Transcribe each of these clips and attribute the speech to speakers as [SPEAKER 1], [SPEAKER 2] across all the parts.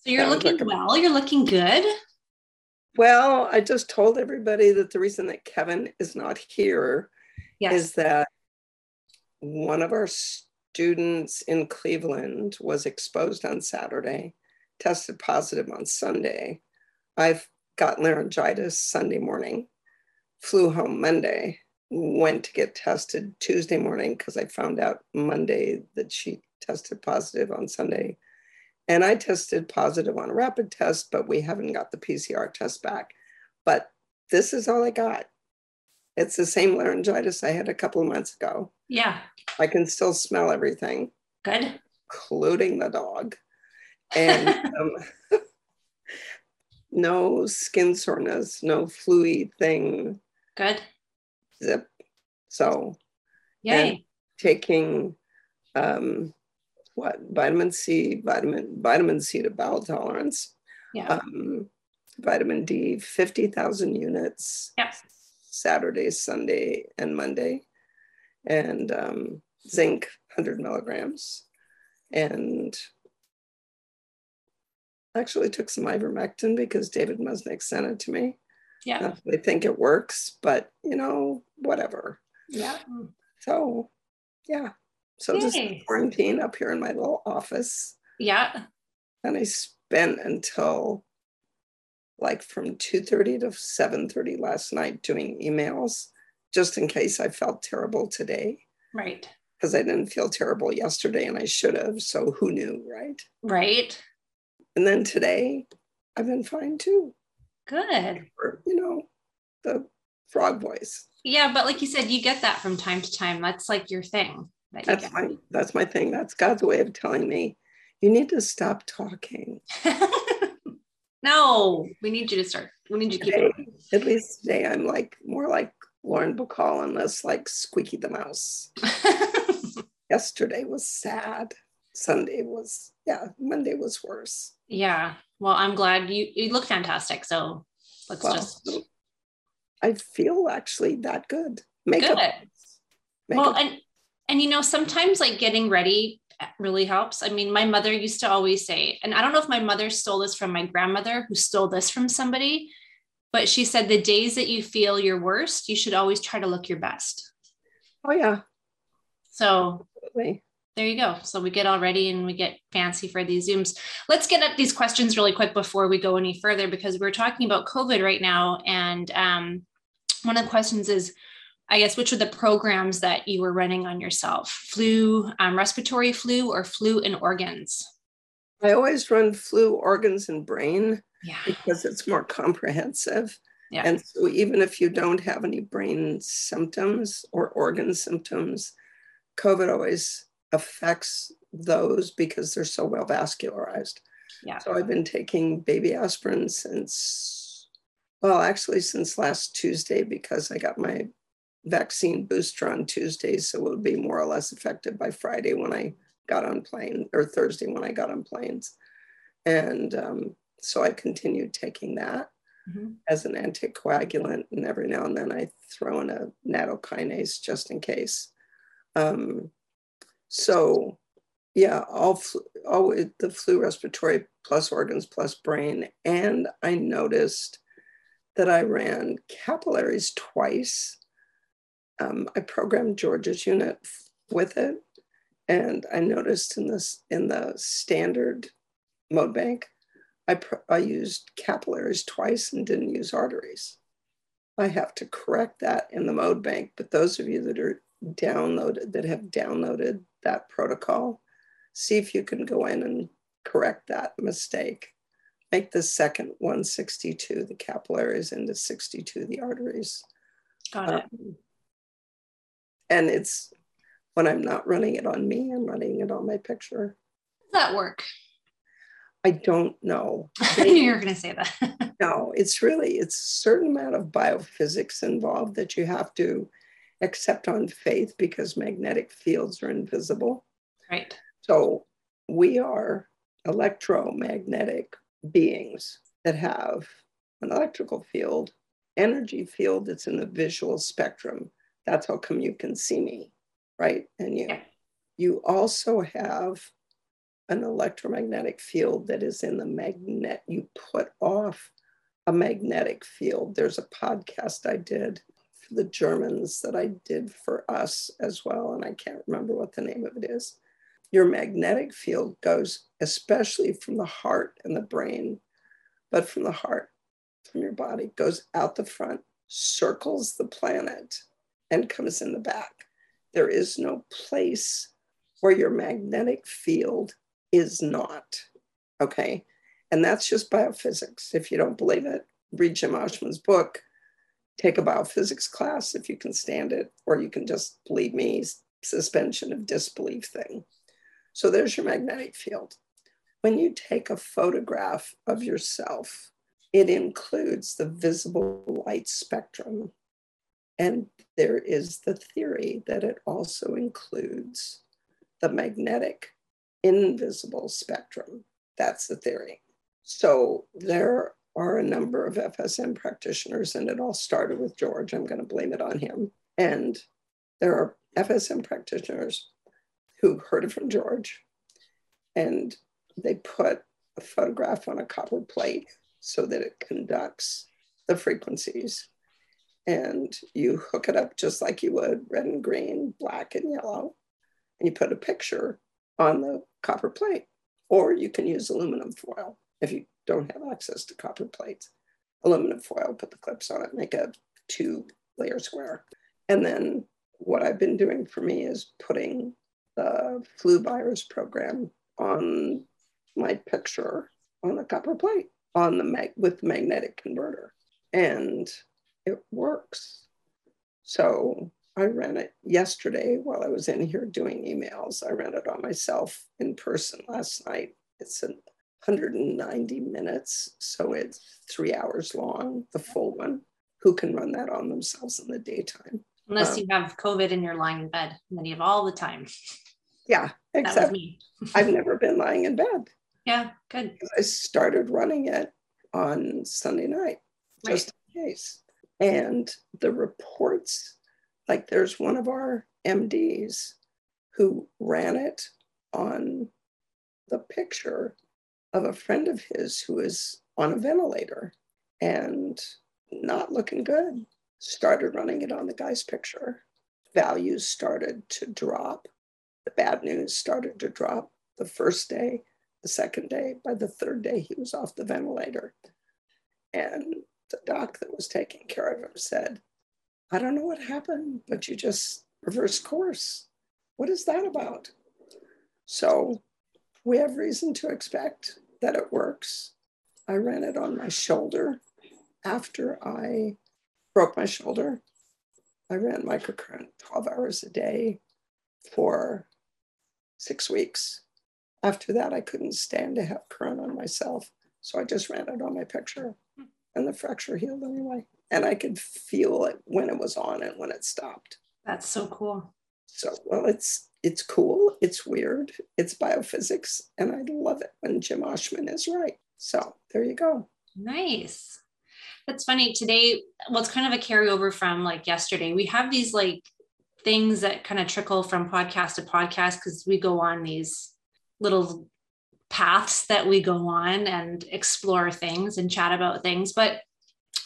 [SPEAKER 1] So you're looking like a, well, you're looking good.
[SPEAKER 2] Well, I just told everybody that the reason that Kevin is not here yes. is that one of our students in Cleveland was exposed on Saturday, tested positive on Sunday. I've got laryngitis Sunday morning, flew home Monday, went to get tested Tuesday morning because I found out Monday that she tested positive on Sunday. And I tested positive on a rapid test, but we haven't got the PCR test back. But this is all I got. It's the same laryngitis I had a couple of months ago.
[SPEAKER 1] Yeah.
[SPEAKER 2] I can still smell everything.
[SPEAKER 1] Good.
[SPEAKER 2] Including the dog. And um, no skin soreness, no fluid thing.
[SPEAKER 1] Good.
[SPEAKER 2] Zip. So,
[SPEAKER 1] yay.
[SPEAKER 2] taking um, what vitamin C, vitamin vitamin C to bowel tolerance.
[SPEAKER 1] Yeah.
[SPEAKER 2] Um, vitamin D, fifty thousand units.
[SPEAKER 1] Yeah.
[SPEAKER 2] Saturday, Sunday, and Monday, and um, zinc, hundred milligrams, and actually took some ivermectin because David Musnick sent it to me.
[SPEAKER 1] Yeah.
[SPEAKER 2] They think it works, but you know, whatever.
[SPEAKER 1] Yeah.
[SPEAKER 2] So, yeah. So Yay. just quarantine up here in my little office.
[SPEAKER 1] Yeah.
[SPEAKER 2] And I spent until like from 2.30 to 7.30 last night doing emails just in case I felt terrible today.
[SPEAKER 1] Right.
[SPEAKER 2] Because I didn't feel terrible yesterday and I should have. So who knew, right?
[SPEAKER 1] Right.
[SPEAKER 2] And then today I've been fine too.
[SPEAKER 1] Good.
[SPEAKER 2] Or, you know, the frog voice.
[SPEAKER 1] Yeah, but like you said, you get that from time to time. That's like your thing.
[SPEAKER 2] That that's my that's my thing. That's God's way of telling me you need to stop talking.
[SPEAKER 1] no, we need you to start. We need you to keep
[SPEAKER 2] today, At least today I'm like more like Lauren Bacall and less like Squeaky the Mouse. Yesterday was sad. Sunday was yeah, Monday was worse.
[SPEAKER 1] Yeah. Well, I'm glad you you look fantastic. So let's well, just
[SPEAKER 2] I feel actually that good. Makeup.
[SPEAKER 1] Good. Makeup. Well, and and you know, sometimes like getting ready really helps. I mean, my mother used to always say, and I don't know if my mother stole this from my grandmother who stole this from somebody, but she said the days that you feel your worst, you should always try to look your best.
[SPEAKER 2] Oh yeah.
[SPEAKER 1] So Absolutely. there you go. So we get all ready and we get fancy for these Zooms. Let's get at these questions really quick before we go any further because we're talking about COVID right now. And um, one of the questions is, I guess, which were the programs that you were running on yourself? Flu, um, respiratory flu, or flu and organs?
[SPEAKER 2] I always run flu, organs, and brain
[SPEAKER 1] yeah.
[SPEAKER 2] because it's more comprehensive.
[SPEAKER 1] Yeah.
[SPEAKER 2] And so, even if you don't have any brain symptoms or organ symptoms, COVID always affects those because they're so well vascularized.
[SPEAKER 1] Yeah.
[SPEAKER 2] So, I've been taking baby aspirin since, well, actually, since last Tuesday because I got my vaccine booster on Tuesday, so it would be more or less effective by Friday when I got on plane or Thursday when I got on planes. And um, so I continued taking that mm-hmm. as an anticoagulant. And every now and then I throw in a nattokinase just in case. Um, so yeah, all, all the flu respiratory plus organs plus brain. And I noticed that I ran capillaries twice um, I programmed George's unit with it, and I noticed in this in the standard mode bank, I, I used capillaries twice and didn't use arteries. I have to correct that in the mode bank, but those of you that are downloaded that have downloaded that protocol, see if you can go in and correct that mistake. Make the second 162 the capillaries into 62 the arteries.
[SPEAKER 1] Got it. Um,
[SPEAKER 2] and it's when I'm not running it on me, I'm running it on my picture.
[SPEAKER 1] Does that work?
[SPEAKER 2] I don't know.
[SPEAKER 1] I knew you were going to say that.
[SPEAKER 2] no, it's really it's a certain amount of biophysics involved that you have to accept on faith because magnetic fields are invisible.
[SPEAKER 1] Right.
[SPEAKER 2] So we are electromagnetic beings that have an electrical field, energy field that's in the visual spectrum that's how come you can see me right and you yeah. you also have an electromagnetic field that is in the magnet. You put off a magnetic field. There's a podcast I did for the Germans that I did for us as well, and I can't remember what the name of it is. Your magnetic field goes especially from the heart and the brain, but from the heart, from your body, goes out the front, circles the planet, and comes in the back. There is no place where your magnetic field is not. Okay. And that's just biophysics. If you don't believe it, read Jim Oschman's book, take a biophysics class if you can stand it, or you can just believe me, suspension of disbelief thing. So there's your magnetic field. When you take a photograph of yourself, it includes the visible light spectrum. And there is the theory that it also includes the magnetic invisible spectrum. That's the theory. So there are a number of FSM practitioners, and it all started with George. I'm going to blame it on him. And there are FSM practitioners who heard it from George, and they put a photograph on a copper plate so that it conducts the frequencies. And you hook it up just like you would red and green, black and yellow, and you put a picture on the copper plate. Or you can use aluminum foil if you don't have access to copper plates. Aluminum foil, put the clips on it, make a two layer square. And then what I've been doing for me is putting the flu virus program on my picture on the copper plate on the mag- with the magnetic converter and it works. So i ran it yesterday while i was in here doing emails. I ran it on myself in person last night. It's 190 minutes so it's three hours long the full one. Who can run that on themselves in the daytime?
[SPEAKER 1] Unless um, you have covid and you're lying in bed and then you have all the time.
[SPEAKER 2] Yeah, except I've never been lying in bed.
[SPEAKER 1] Yeah, good.
[SPEAKER 2] I started running it on Sunday night, just in case. And the reports, like there's one of our MDs who ran it on the picture of a friend of his who is on a ventilator and not looking good. Started running it on the guy's picture. Values started to drop the bad news started to drop the first day, the second day. By the third day, he was off the ventilator. And the doc that was taking care of him said, I don't know what happened, but you just reversed course. What is that about? So we have reason to expect that it works. I ran it on my shoulder after I broke my shoulder. I ran microcurrent 12 hours a day for six weeks. After that, I couldn't stand to have current on myself. So I just ran it on my picture hmm. And the fracture healed anyway. And I could feel it when it was on and when it stopped.
[SPEAKER 1] That's so cool.
[SPEAKER 2] So, well, it's it's cool. It's weird. It's biophysics. And I love it when Jim Oschman is right. So there you go.
[SPEAKER 1] Nice. That's funny. Today, well, it's kind of a carryover from like yesterday. We have these like things that kind of trickle from podcast to podcast because we go on these little paths that we go on and explore things and chat about things. But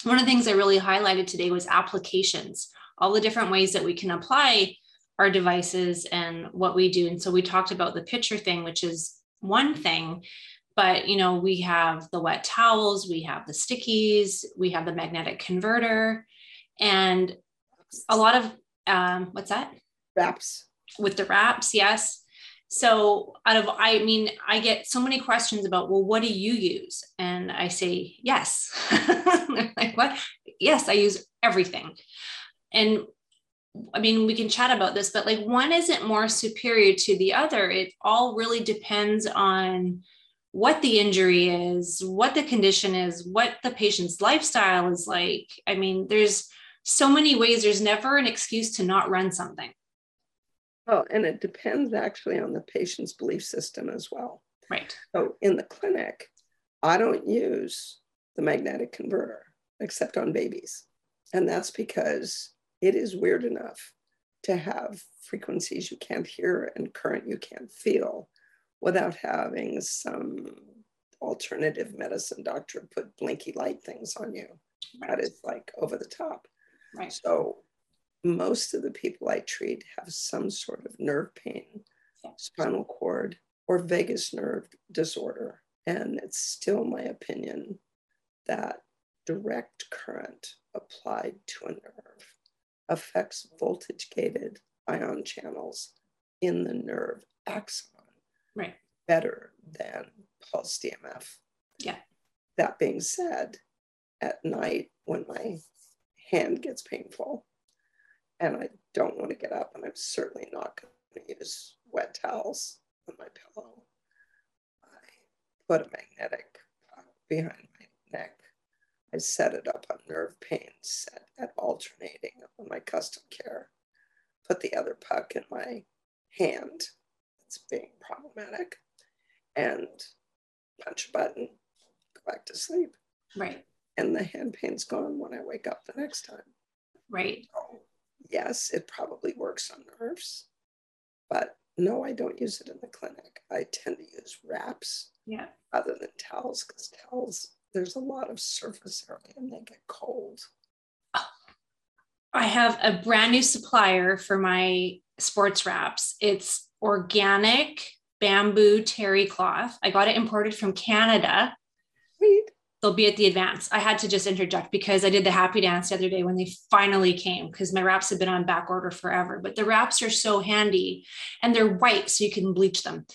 [SPEAKER 1] one of the things I really highlighted today was applications, all the different ways that we can apply our devices and what we do. And so we talked about the picture thing, which is one thing. But you know, we have the wet towels, we have the stickies, we have the magnetic converter, and a lot of um, what's that?
[SPEAKER 2] Wraps.
[SPEAKER 1] With the wraps, yes. So out of I mean, I get so many questions about, well, what do you use? And I say, yes. like, what? Yes, I use everything. And I mean, we can chat about this, but like one isn't more superior to the other. It all really depends on what the injury is, what the condition is, what the patient's lifestyle is like. I mean, there's so many ways. There's never an excuse to not run something.
[SPEAKER 2] Oh, and it depends actually on the patient's belief system as well.
[SPEAKER 1] Right.
[SPEAKER 2] So in the clinic, I don't use the magnetic converter except on babies. And that's because it is weird enough to have frequencies you can't hear and current you can't feel without having some alternative medicine doctor put blinky light things on you. Right. That is like over the top.
[SPEAKER 1] Right.
[SPEAKER 2] So most of the people I treat have some sort of nerve pain, spinal cord, or vagus nerve disorder. And it's still my opinion that direct current applied to a nerve affects voltage gated ion channels in the nerve axon
[SPEAKER 1] right.
[SPEAKER 2] better than pulse EMF.
[SPEAKER 1] Yeah.
[SPEAKER 2] That being said, at night when my hand gets painful and I don't want to get up, and I'm certainly not going to use wet towels on my pillow, I put a magnetic puck behind my neck. I set it up on nerve pain, set at alternating on my custom care, put the other puck in my hand that's being problematic, and punch a button, go back to sleep.
[SPEAKER 1] Right.
[SPEAKER 2] And the hand pain's gone when I wake up the next time.
[SPEAKER 1] Right.
[SPEAKER 2] So, yes, it probably works on nerves, but no, I don't use it in the clinic. I tend to use wraps
[SPEAKER 1] yeah.
[SPEAKER 2] rather than towels because towels, there's a lot of surface area and they get cold.
[SPEAKER 1] Oh, I have a brand new supplier for my sports wraps. It's organic bamboo terry cloth. I got it imported from Canada.
[SPEAKER 2] Sweet.
[SPEAKER 1] They'll be at the advance. I had to just interject because I did the happy dance the other day when they finally came because my wraps have been on back order forever. But the wraps are so handy and they're white, so you can bleach them.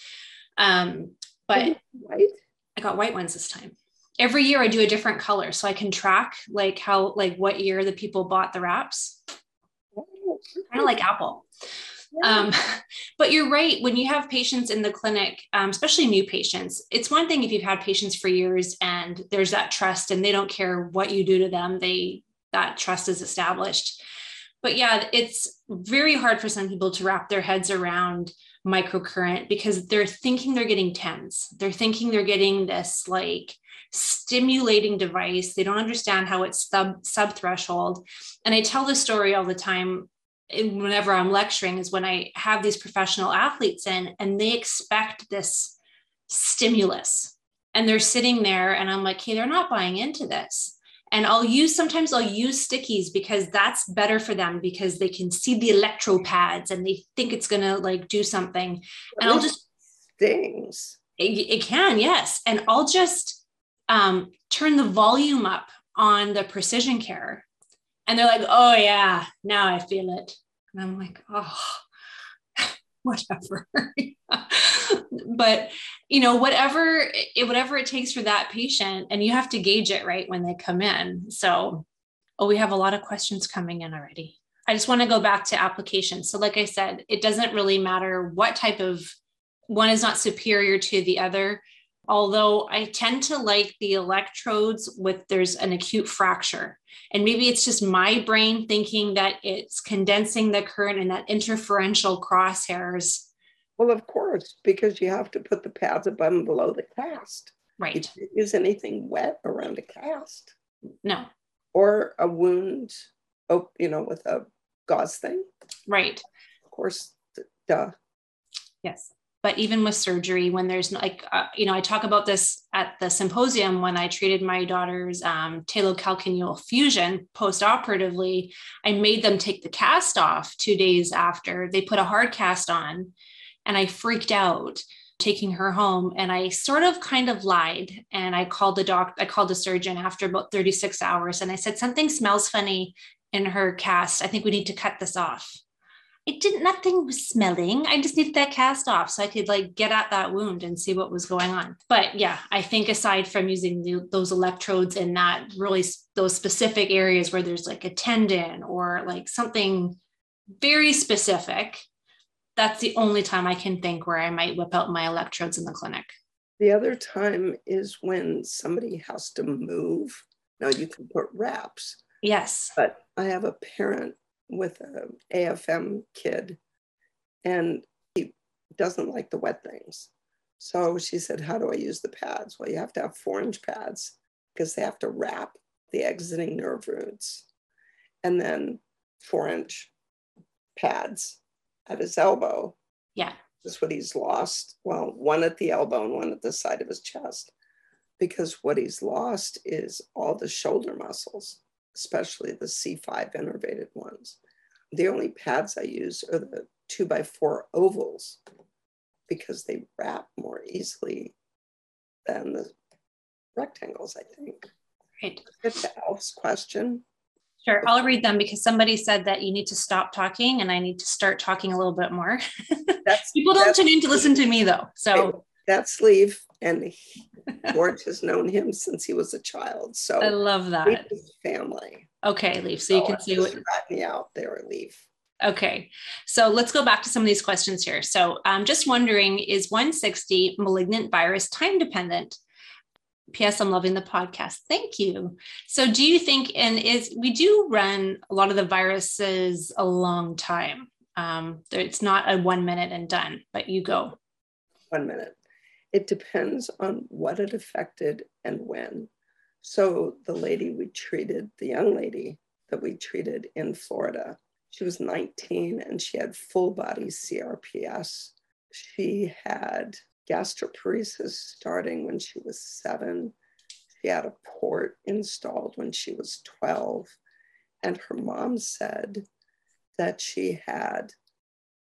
[SPEAKER 1] Um, but
[SPEAKER 2] white?
[SPEAKER 1] I got white ones this time. Every year I do a different color so I can track like how like what year the people bought the wraps. Oh, kind of like Apple. Um, but you're right. When you have patients in the clinic, um, especially new patients, it's one thing if you've had patients for years and there's that trust and they don't care what you do to them, they that trust is established. But yeah, it's very hard for some people to wrap their heads around microcurrent because they're thinking they're getting TENS. They're thinking they're getting this like stimulating device. They don't understand how it's sub sub threshold. And I tell this story all the time whenever I'm lecturing is when I have these professional athletes in and they expect this stimulus and they're sitting there and I'm like, hey, they're not buying into this. And I'll use sometimes I'll use stickies because that's better for them because they can see the electro pads and they think it's gonna like do something. And I'll just
[SPEAKER 2] things.
[SPEAKER 1] It, it can, yes. And I'll just um, turn the volume up on the precision care and they're like, oh, yeah, now I feel it. And I'm like, oh, whatever. but you know, whatever it, whatever it takes for that patient, and you have to gauge it right when they come in. So, oh, we have a lot of questions coming in already. I just want to go back to application. So, like I said, it doesn't really matter what type of one is not superior to the other although I tend to like the electrodes with there's an acute fracture. And maybe it's just my brain thinking that it's condensing the current and that interferential crosshairs.
[SPEAKER 2] Well, of course, because you have to put the pads above and below the cast.
[SPEAKER 1] Right.
[SPEAKER 2] Use anything wet around a cast.
[SPEAKER 1] No.
[SPEAKER 2] Or a wound, oh, you know, with a gauze thing.
[SPEAKER 1] Right.
[SPEAKER 2] Of course, duh.
[SPEAKER 1] Yes but even with surgery when there's like uh, you know i talk about this at the symposium when i treated my daughter's um, talocalcaneal fusion post-operatively i made them take the cast off two days after. They put a hard cast on and i freaked out taking her home and i sort of kind of lied and i called the doc i called the surgeon after about 36 hours and i said something smells funny in her cast. I think we need to cut this off it didn't nothing was smelling. I just needed that cast off so i could like get at that wound and see what was going on. But yeah i think aside from using the, those electrodes in that really those specific areas where there's like a tendon or like something very specific that's the only time i can think where i might whip out my electrodes in the clinic.
[SPEAKER 2] The other time is when somebody has to move. Now you can put wraps.
[SPEAKER 1] Yes.
[SPEAKER 2] But i have a parent with an AFM kid, and he doesn't like the wet things. So she said, How do I use the pads? Well, you have to have four inch pads because they have to wrap the exiting nerve roots, and then four inch pads at his elbow.
[SPEAKER 1] Yeah.
[SPEAKER 2] is what he's lost. Well, one at the elbow and one at the side of his chest. Because what he's lost is all the shoulder muscles, especially the C5 innervated ones. The only pads I use are the two by four ovals because they wrap more easily than the rectangles, I think.
[SPEAKER 1] Great.
[SPEAKER 2] Get to Alf's question.
[SPEAKER 1] Sure, I'll read them because somebody said that you need to stop talking and I need to start talking a little bit more. That's, People don't tune in to listen to me though. So
[SPEAKER 2] that's Leaf, and George has known him since he was a child. So
[SPEAKER 1] I love that.
[SPEAKER 2] family.
[SPEAKER 1] Okay, Leaf. So, so you can see what
[SPEAKER 2] me out there, Leaf.
[SPEAKER 1] Okay, so let's go back to some of these questions here. So I'm just wondering, is 160 malignant virus time dependent? P.S. I'm loving the podcast. Thank you. So, do you think, and is we do run a lot of the viruses a long time? Um, it's not a one minute and done, but you go.
[SPEAKER 2] One minute. It depends on what it affected and when. So, the lady we treated, the young lady that we treated in Florida, she was 19 and she had full body CRPS. She had gastroparesis starting when she was seven. She had a port installed when she was 12. And her mom said that she had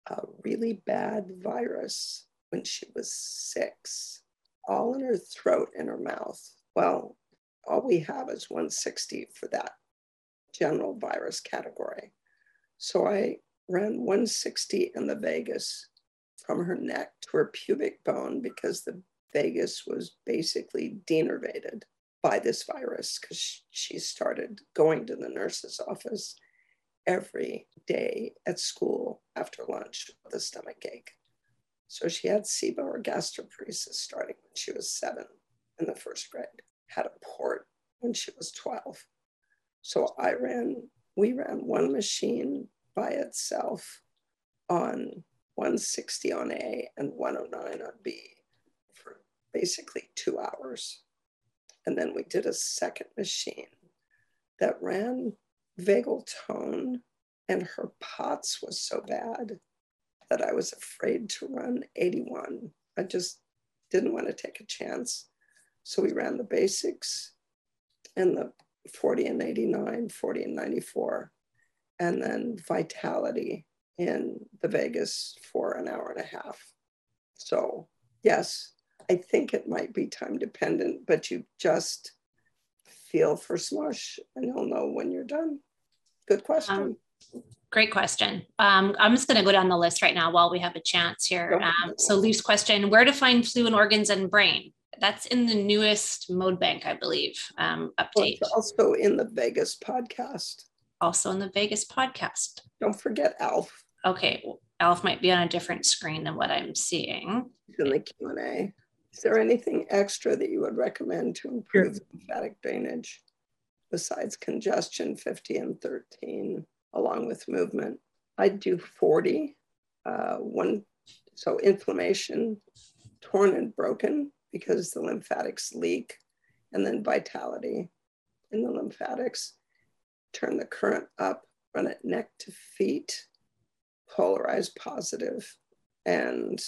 [SPEAKER 2] a really bad virus when she was six, all in her throat and her mouth. Well, all we have is 160 for that general virus category. So I ran 160 in the vagus from her neck to her pubic bone because the vagus was basically denervated by this virus because she started going to the nurse's office every day at school after lunch with a stomach ache. So she had SIBO or gastroparesis starting when she was seven in the first grade, had a port when she was 12. So I ran, we ran one machine by itself on 160 on A and 109 on B for basically two hours. And then we did a second machine that ran vagal tone, and her POTS was so bad that I was afraid to run 81. I just didn't want to take a chance. So we ran the basics and the 40 and 89, 40 and 94, and then vitality in the vagus for an hour and a half. So, yes, I think it might be time dependent, but you just feel for smush and you'll know when you're done. Good question.
[SPEAKER 1] Um, great question. Um, I'm just going to go down the list right now while we have a chance here. Um, so, Leaf's question where to find fluid organs and brain? That's in the newest mode bank, I believe, um, update.
[SPEAKER 2] Well, also in the vagus podcast.
[SPEAKER 1] Also in the vagus podcast.
[SPEAKER 2] Don't forget Alf
[SPEAKER 1] okay, Alf might be on a different screen than what I'm seeing.
[SPEAKER 2] In the Q&A. Is there anything extra that you would recommend to improve sure. lymphatic drainage besides congestion 50 and 13 along with movement? I'd do 40. Uh, one, so inflammation, torn and broken because the lymphatics leak, and then vitality in the lymphatics. Turn the current up, run it neck to feet, polarize positive and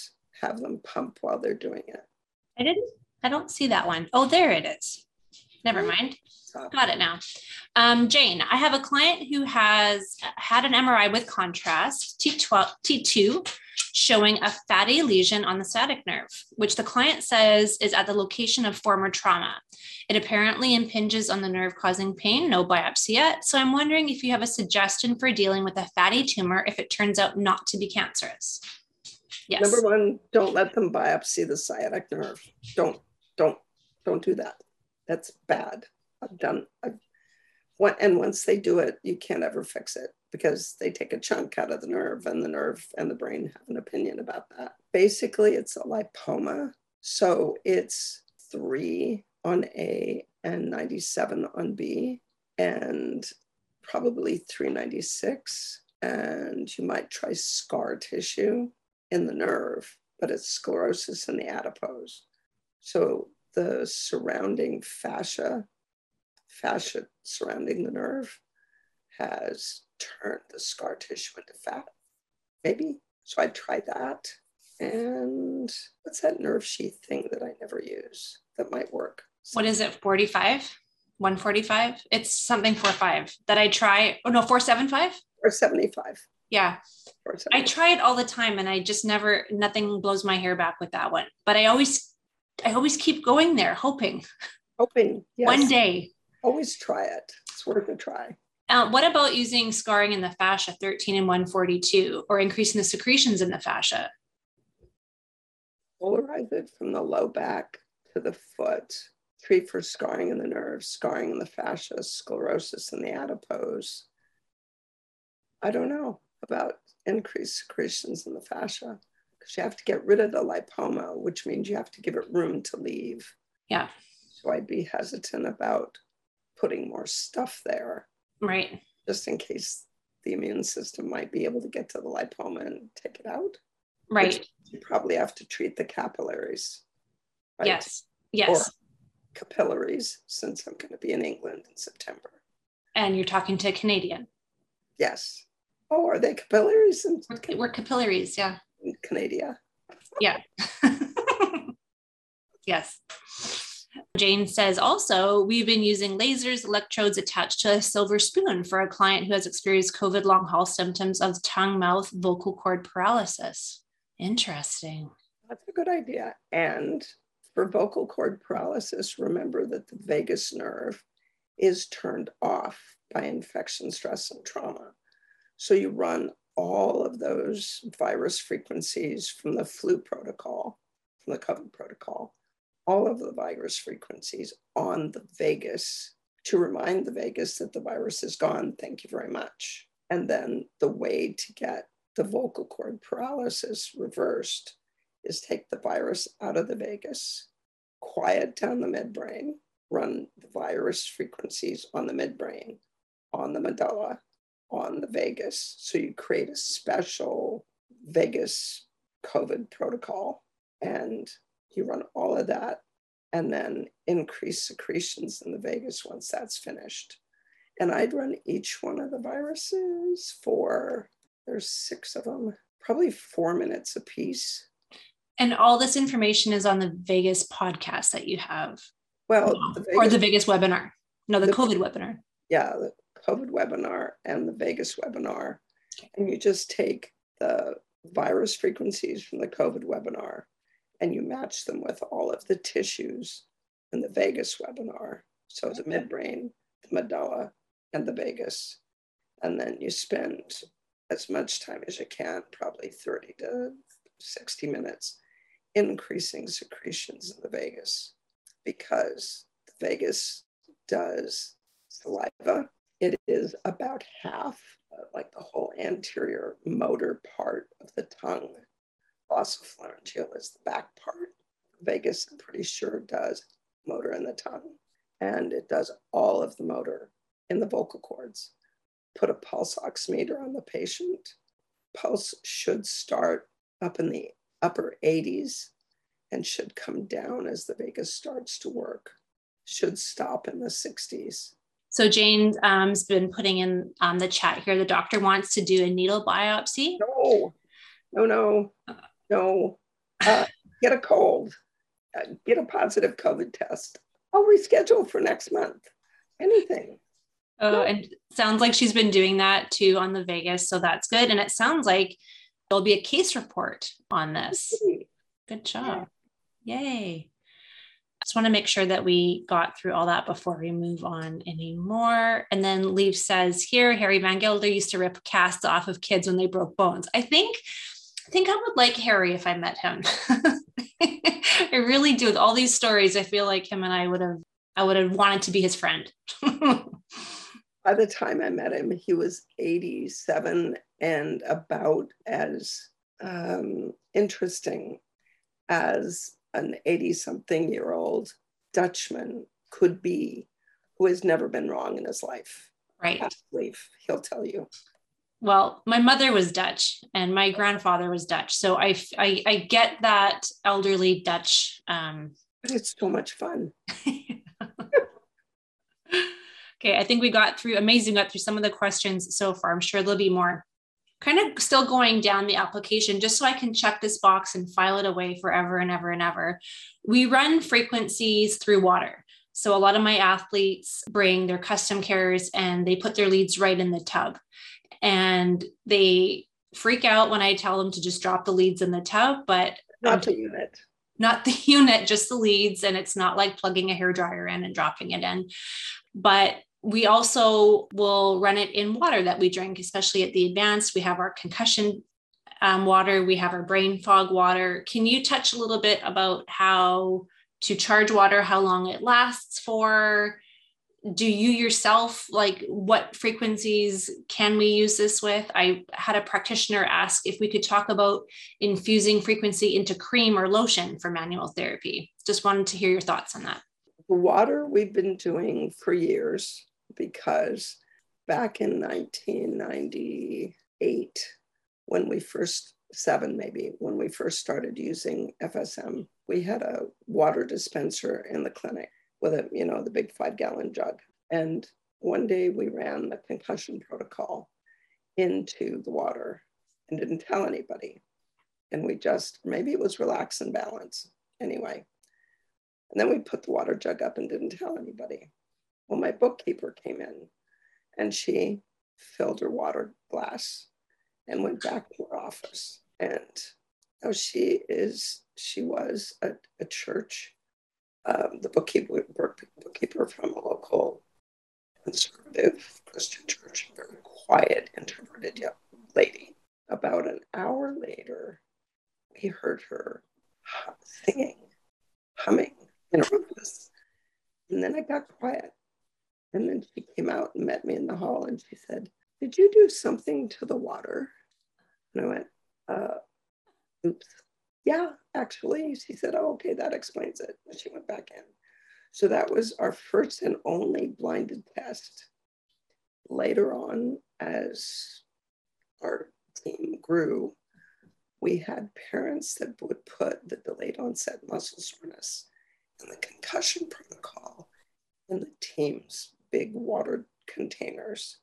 [SPEAKER 2] have them pump while they're doing it.
[SPEAKER 1] I didn't, I don't see that one. Oh, there it is. Never mind. Got it now. Um, Jane, I have a client who has had an MRI with contrast, T12, T2, showing a fatty lesion on the sciatic nerve, which the client says is at the location of former trauma. It apparently impinges on the nerve causing pain, no biopsy yet. So I'm wondering if you have a suggestion for dealing with a fatty tumor if it turns out not to be cancerous.
[SPEAKER 2] Yes. Number one, don't let them biopsy the sciatic nerve. Don't, don't, don't do that. That's bad. I've done, I've, and once they do it, you can't ever fix it because they take a chunk out of the nerve and the nerve and the brain have an opinion about that. Basically, it's a lipoma. So it's three on A and 97 on B and probably 396. And you might try scar tissue in the nerve, but it's sclerosis in the adipose. So the surrounding fascia, fascia surrounding the nerve, has turned the scar tissue into fat, maybe. So I tried that. And what's that nerve sheath thing that I never use that might work?
[SPEAKER 1] What is it? 45? 145? It's something 45 that I try. Oh no, 475?
[SPEAKER 2] 475.
[SPEAKER 1] Yeah. I try it all the time and I just never nothing blows my hair back with that one. But I always I always keep going there, hoping.
[SPEAKER 2] Hoping.
[SPEAKER 1] Yes. One day.
[SPEAKER 2] Always try it. It's worth a try.
[SPEAKER 1] Uh, what about using scarring in the fascia 13 and 142 or increasing the secretions in the fascia?
[SPEAKER 2] Polarize it from the low back to the foot. Treat for scarring in the nerves, scarring in the fascia, sclerosis in the adipose. I don't know about increased secretions in the fascia you have to get rid of the lipoma, which means you have to give it room to leave.
[SPEAKER 1] Yeah.
[SPEAKER 2] So I'd be hesitant about putting more stuff there.
[SPEAKER 1] Right.
[SPEAKER 2] Just in case the immune system might be able to get to the lipoma and take it out.
[SPEAKER 1] Right.
[SPEAKER 2] You probably have to treat the capillaries.
[SPEAKER 1] Right? Yes. Yes. Or
[SPEAKER 2] capillaries, since I'm going to be in England in September.
[SPEAKER 1] And you're talking to a Canadian.
[SPEAKER 2] Yes. Oh, are they capillaries?
[SPEAKER 1] We're, we're capillaries, yeah.
[SPEAKER 2] In Canada.
[SPEAKER 1] Yeah. yes. Jane says also, we've been using lasers, electrodes attached to a silver spoon for a client who has experienced COVID long haul symptoms of tongue, mouth, vocal cord paralysis. Interesting.
[SPEAKER 2] That's a good idea. And for vocal cord paralysis, remember that the vagus nerve is turned off by infection, stress, and trauma. So you run all of those virus frequencies from the flu protocol, from the COVID protocol, all of the virus frequencies on the vagus to remind the vagus that the virus is gone. Thank you very much. And then the way to get the vocal cord paralysis reversed is take the virus out of the vagus, quiet down the midbrain, run the virus frequencies on the midbrain, on the medulla, on the vagus. So you create a special vagus COVID protocol and you run all of that and then increase secretions in the vagus once that's finished. And I'd run each one of the viruses for, there's six of them, probably four minutes a piece.
[SPEAKER 1] And all this information is on the vagus podcast that you have.
[SPEAKER 2] Well,
[SPEAKER 1] the vagus, or the vagus webinar. No, the, the COVID webinar.
[SPEAKER 2] Yeah, COVID webinar and the vagus webinar. And you just take the virus frequencies from the COVID webinar and you match them with all of the tissues in the vagus webinar. So the midbrain, the medulla, and the vagus. And then you spend as much time as you can, probably 30 to 60 minutes, increasing secretions in the vagus because the vagus does saliva. It is about half, like the whole anterior motor part of the tongue glossopharyngeal is the back part. Vagus, I'm pretty sure, does motor in the tongue. And it does all of the motor in the vocal cords. Put a pulse oximeter on the patient. Pulse should start up in the upper 80s and should come down as the vagus starts to work. Should stop in the 60s.
[SPEAKER 1] So Jane's um, been putting in on the chat here. The doctor wants to do a needle biopsy.
[SPEAKER 2] No, no, no no, uh, get a cold, uh, get a positive COVID test. I'll reschedule for next month. Anything.
[SPEAKER 1] Oh, no. and sounds like she's been doing that too on the vagus, So that's good. And it sounds like there'll be a case report on this. Good job. Yeah. Yay. Just want to make sure that we got through all that before we move on anymore. And then Leaf says here, Harry Van Gelder used to rip casts off of kids when they broke bones. I think I think I would like Harry if I met him. I really do. With all these stories, I feel like him and I would have I would have wanted to be his friend.
[SPEAKER 2] By the time I met him, he was 87 and about as um, interesting as an 80 something year old Dutchman could be who has never been wrong in his life.
[SPEAKER 1] Right.
[SPEAKER 2] Leaf, he'll tell you.
[SPEAKER 1] Well my mother was dutch and my grandfather was dutch. So i i, I get that elderly dutch um
[SPEAKER 2] it's so much fun.
[SPEAKER 1] Okay i think we got through amazing got through some of the questions so far. I'm sure there'll be more kind of still going down the application just so I can check this box and file it away forever and ever and ever. We run frequencies through water. So a lot of my athletes bring their custom carriers and they put their leads right in the tub. And they freak out when I tell them to just drop the leads in the tub, but
[SPEAKER 2] not the unit.
[SPEAKER 1] Not the unit, just the leads. And it's not like plugging a hair dryer in and dropping it in. But we also will run it in water that we drink, especially at the advanced. We have our concussion um, water, we have our brain fog water. Can you touch a little bit about how to charge water, how long it lasts for? Do you yourself like what frequencies can we use this with? I had a practitioner ask if we could talk about infusing frequency into cream or lotion for manual therapy. Just wanted to hear your thoughts on that.
[SPEAKER 2] Water we've been doing for years because back in 1998, when we first, seven maybe, when we first started using FSM, we had a water dispenser in the clinic with a, you know, the big five gallon jug. And one day we ran the concussion protocol into the water and didn't tell anybody. And we just, maybe it was relax and balance anyway. And then we put the water jug up and didn't tell anybody. Well, my bookkeeper came in and she filled her water glass and went back to her office. And now she is, she was a, a church, um, the bookkeeper, bookkeeper from a local conservative Christian church, very quiet, introverted lady. About an hour later, we heard her singing, humming in her office. And then I got quiet. And then she came out and met me in the hall and she said, Did you do something to the water? And I went, uh, Oops. Yeah, actually. She said, Oh, okay, that explains it. And she went back in. So that was our first and only blinded test. Later on, as our team grew, we had parents that would put the delayed onset muscle soreness and the concussion protocol in the team's big water containers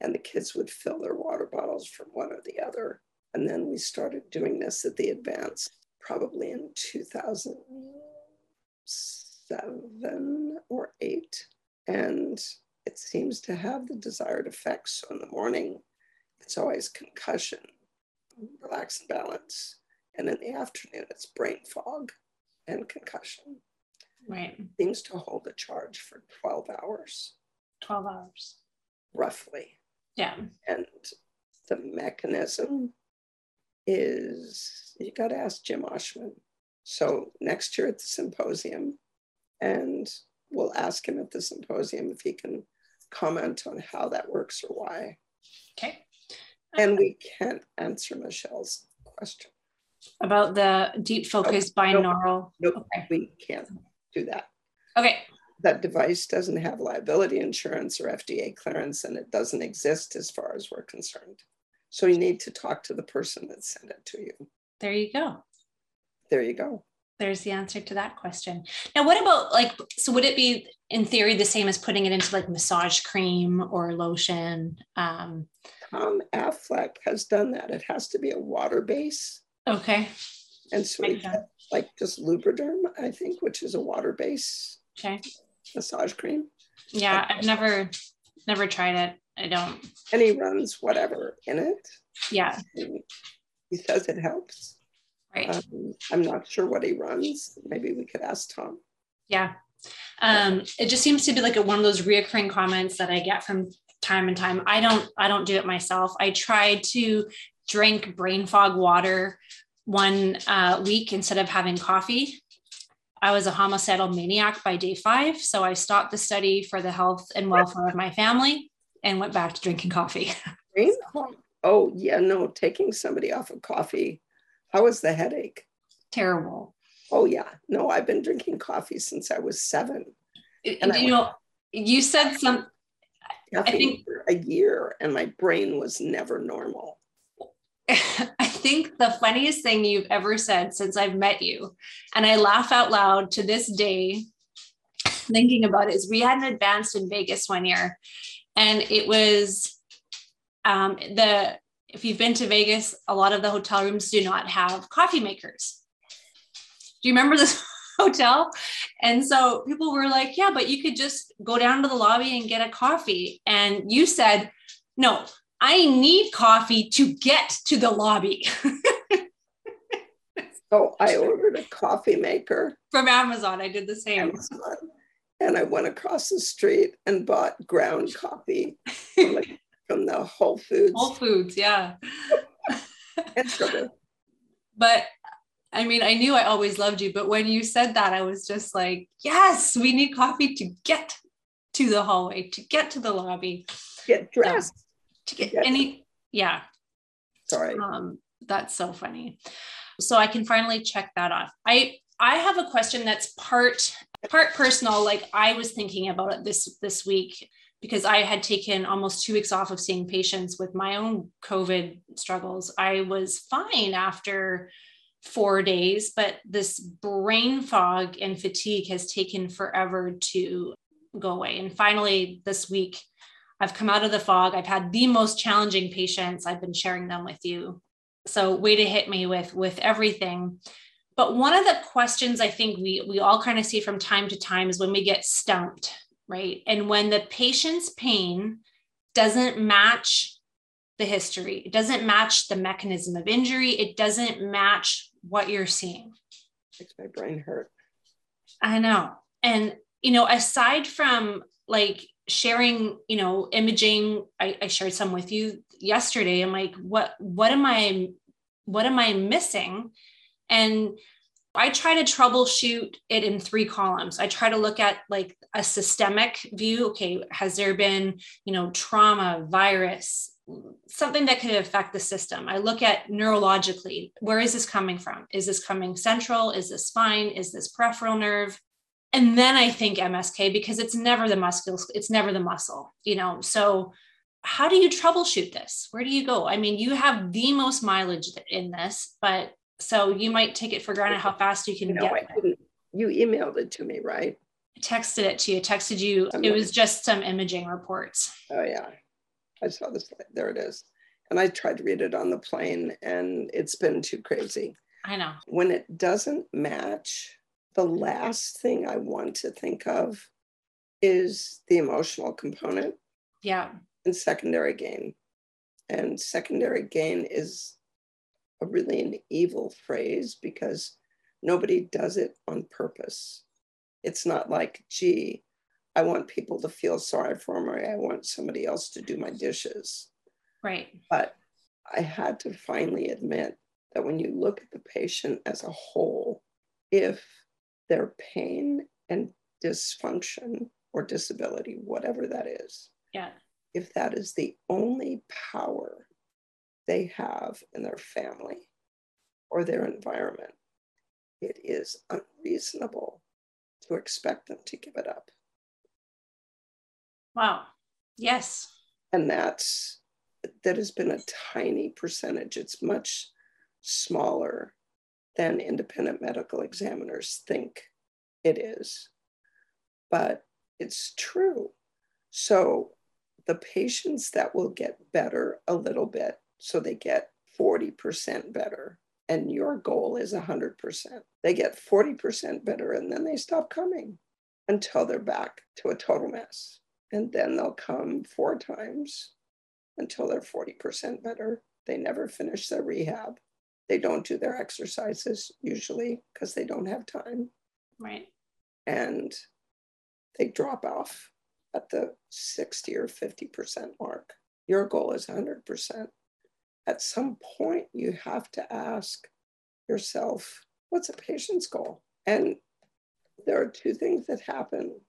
[SPEAKER 2] and the kids would fill their water bottles from one or the other. And then we started doing this at the advance probably in 2007 or eight. And it seems to have the desired effects. So in the morning, it's always concussion, relax and balance. And in the afternoon, it's brain fog and concussion.
[SPEAKER 1] Right.
[SPEAKER 2] Seems to hold a charge for 12 hours.
[SPEAKER 1] 12 hours.
[SPEAKER 2] Roughly.
[SPEAKER 1] Yeah.
[SPEAKER 2] And the mechanism is you got to ask Jim Oschman. So next year at the symposium, and we'll ask him at the symposium if he can comment on how that works or why.
[SPEAKER 1] Okay.
[SPEAKER 2] And we uh, can't answer Michelle's question.
[SPEAKER 1] About the deep focus oh, nope, binaural.
[SPEAKER 2] Nope, nope okay. we can't do that.
[SPEAKER 1] Okay
[SPEAKER 2] that device doesn't have liability insurance or FDA clearance and it doesn't exist as far as we're concerned. So you need to talk to the person that sent it to you.
[SPEAKER 1] There you go.
[SPEAKER 2] There you go.
[SPEAKER 1] There's the answer to that question. Now, what about like, so would it be in theory the same as putting it into like massage cream or lotion? Um,
[SPEAKER 2] Tom Affleck has done that. It has to be a water base.
[SPEAKER 1] Okay.
[SPEAKER 2] And so like just Lubriderm, I think, which is a water base.
[SPEAKER 1] Okay
[SPEAKER 2] massage cream.
[SPEAKER 1] Yeah, I've never never tried it. I don't.
[SPEAKER 2] And he runs whatever in it.
[SPEAKER 1] Yeah.
[SPEAKER 2] He says it helps.
[SPEAKER 1] Right.
[SPEAKER 2] Um, I'm not sure what he runs. Maybe we could ask Tom.
[SPEAKER 1] Yeah. Um, it just seems to be like a, one of those reoccurring comments that I get from time and time. I don't I don't do it myself. I tried to drink brain fog water one uh, week instead of having coffee I was a homicidal maniac by day five. So I stopped the study for the health and welfare of my family and went back to drinking coffee.
[SPEAKER 2] oh, yeah, no, taking somebody off of coffee. How was the headache?
[SPEAKER 1] Terrible.
[SPEAKER 2] Oh, yeah. No, I've been drinking coffee since I was seven.
[SPEAKER 1] And you know, you said some.
[SPEAKER 2] I think a year, and my brain was never normal.
[SPEAKER 1] I think the funniest thing you've ever said since I've met you, and I laugh out loud to this day thinking about it, is we had an advanced in Vegas one year, and it was um, the if you've been to Vegas, a lot of the hotel rooms do not have coffee makers. Do you remember this hotel? And so people were like, yeah, but you could just go down to the lobby and get a coffee. And you said, no, I need coffee to get to the lobby.
[SPEAKER 2] so I ordered a coffee maker
[SPEAKER 1] from Amazon. I did the same. Amazon.
[SPEAKER 2] And I went across the street and bought ground coffee from, like, from the Whole Foods.
[SPEAKER 1] Whole Foods, yeah. and sugar. But I mean, I knew I always loved you, but when you said that, I was just like, yes, we need coffee to get to the hallway, to get to the lobby,
[SPEAKER 2] get dressed,
[SPEAKER 1] to get, any, yeah.
[SPEAKER 2] Sorry.
[SPEAKER 1] Um, that's so funny. So I can finally check that off. I I have a question that's part part personal. Like I was thinking about it this this week because I had taken almost two weeks off of seeing patients with my own COVID struggles. I was fine after four days, but this brain fog and fatigue has taken forever to go away. And finally, this week, I've come out of the fog. I've had the most challenging patients. I've been sharing them with you. So way to hit me with with everything. But one of the questions I think we we all kind of see from time to time is when we get stumped right? And when the patient's pain doesn't match the history, it doesn't match the mechanism of injury, it doesn't match what you're seeing.
[SPEAKER 2] Makes my brain hurt.
[SPEAKER 1] I know. And, you know, aside from like sharing, you know, imaging, I, I shared some with you yesterday. I'm like, what, what am I, what am I missing? And I try to troubleshoot it in three columns. I try to look at like a systemic view. Okay, has there been, you know, trauma, virus, something that could affect the system? I look at neurologically, where is this coming from? Is this coming central? Is this spine? Is this peripheral nerve? And then I think MSK because it's never the muscle, it's never the muscle, you know. So how do you troubleshoot this? Where do you go? I mean, you have the most mileage in this, but so you might take it for granted how fast you can you know, get it.
[SPEAKER 2] You emailed it to me, right?
[SPEAKER 1] I texted it to you. texted you. it was just some imaging reports.
[SPEAKER 2] Oh yeah, I saw this. There it is. And I tried to read it on the plane, and it's been too crazy.
[SPEAKER 1] I know.
[SPEAKER 2] When it doesn't match, the last thing I want to think of is the emotional component.
[SPEAKER 1] Yeah.
[SPEAKER 2] And secondary gain. And secondary gain is a really an evil phrase because nobody does it on purpose. It's not like, gee, I want people to feel sorry for me. I want somebody else to do my dishes.
[SPEAKER 1] Right.
[SPEAKER 2] But I had to finally admit that when you look at the patient as a whole, if their pain and dysfunction or disability, whatever that is,
[SPEAKER 1] yeah.
[SPEAKER 2] if that is the only power they have in their family or their environment, it is unreasonable to expect them to give it up.
[SPEAKER 1] Wow. Yes.
[SPEAKER 2] And that's that has been a tiny percentage. It's much smaller than independent medical examiners think it is. But it's true. So the patients that will get better a little bit so they get 40% better. And your goal is 100%. They get 40% better and then they stop coming until they're back to a total mess. And then they'll come four times until they're 40% better. They never finish their rehab. They don't do their exercises usually because they don't have time.
[SPEAKER 1] Right.
[SPEAKER 2] And they drop off at the 60 or 50% mark. Your goal is 100% at some point you have to ask yourself, what's a patient's goal? And there are two things that happen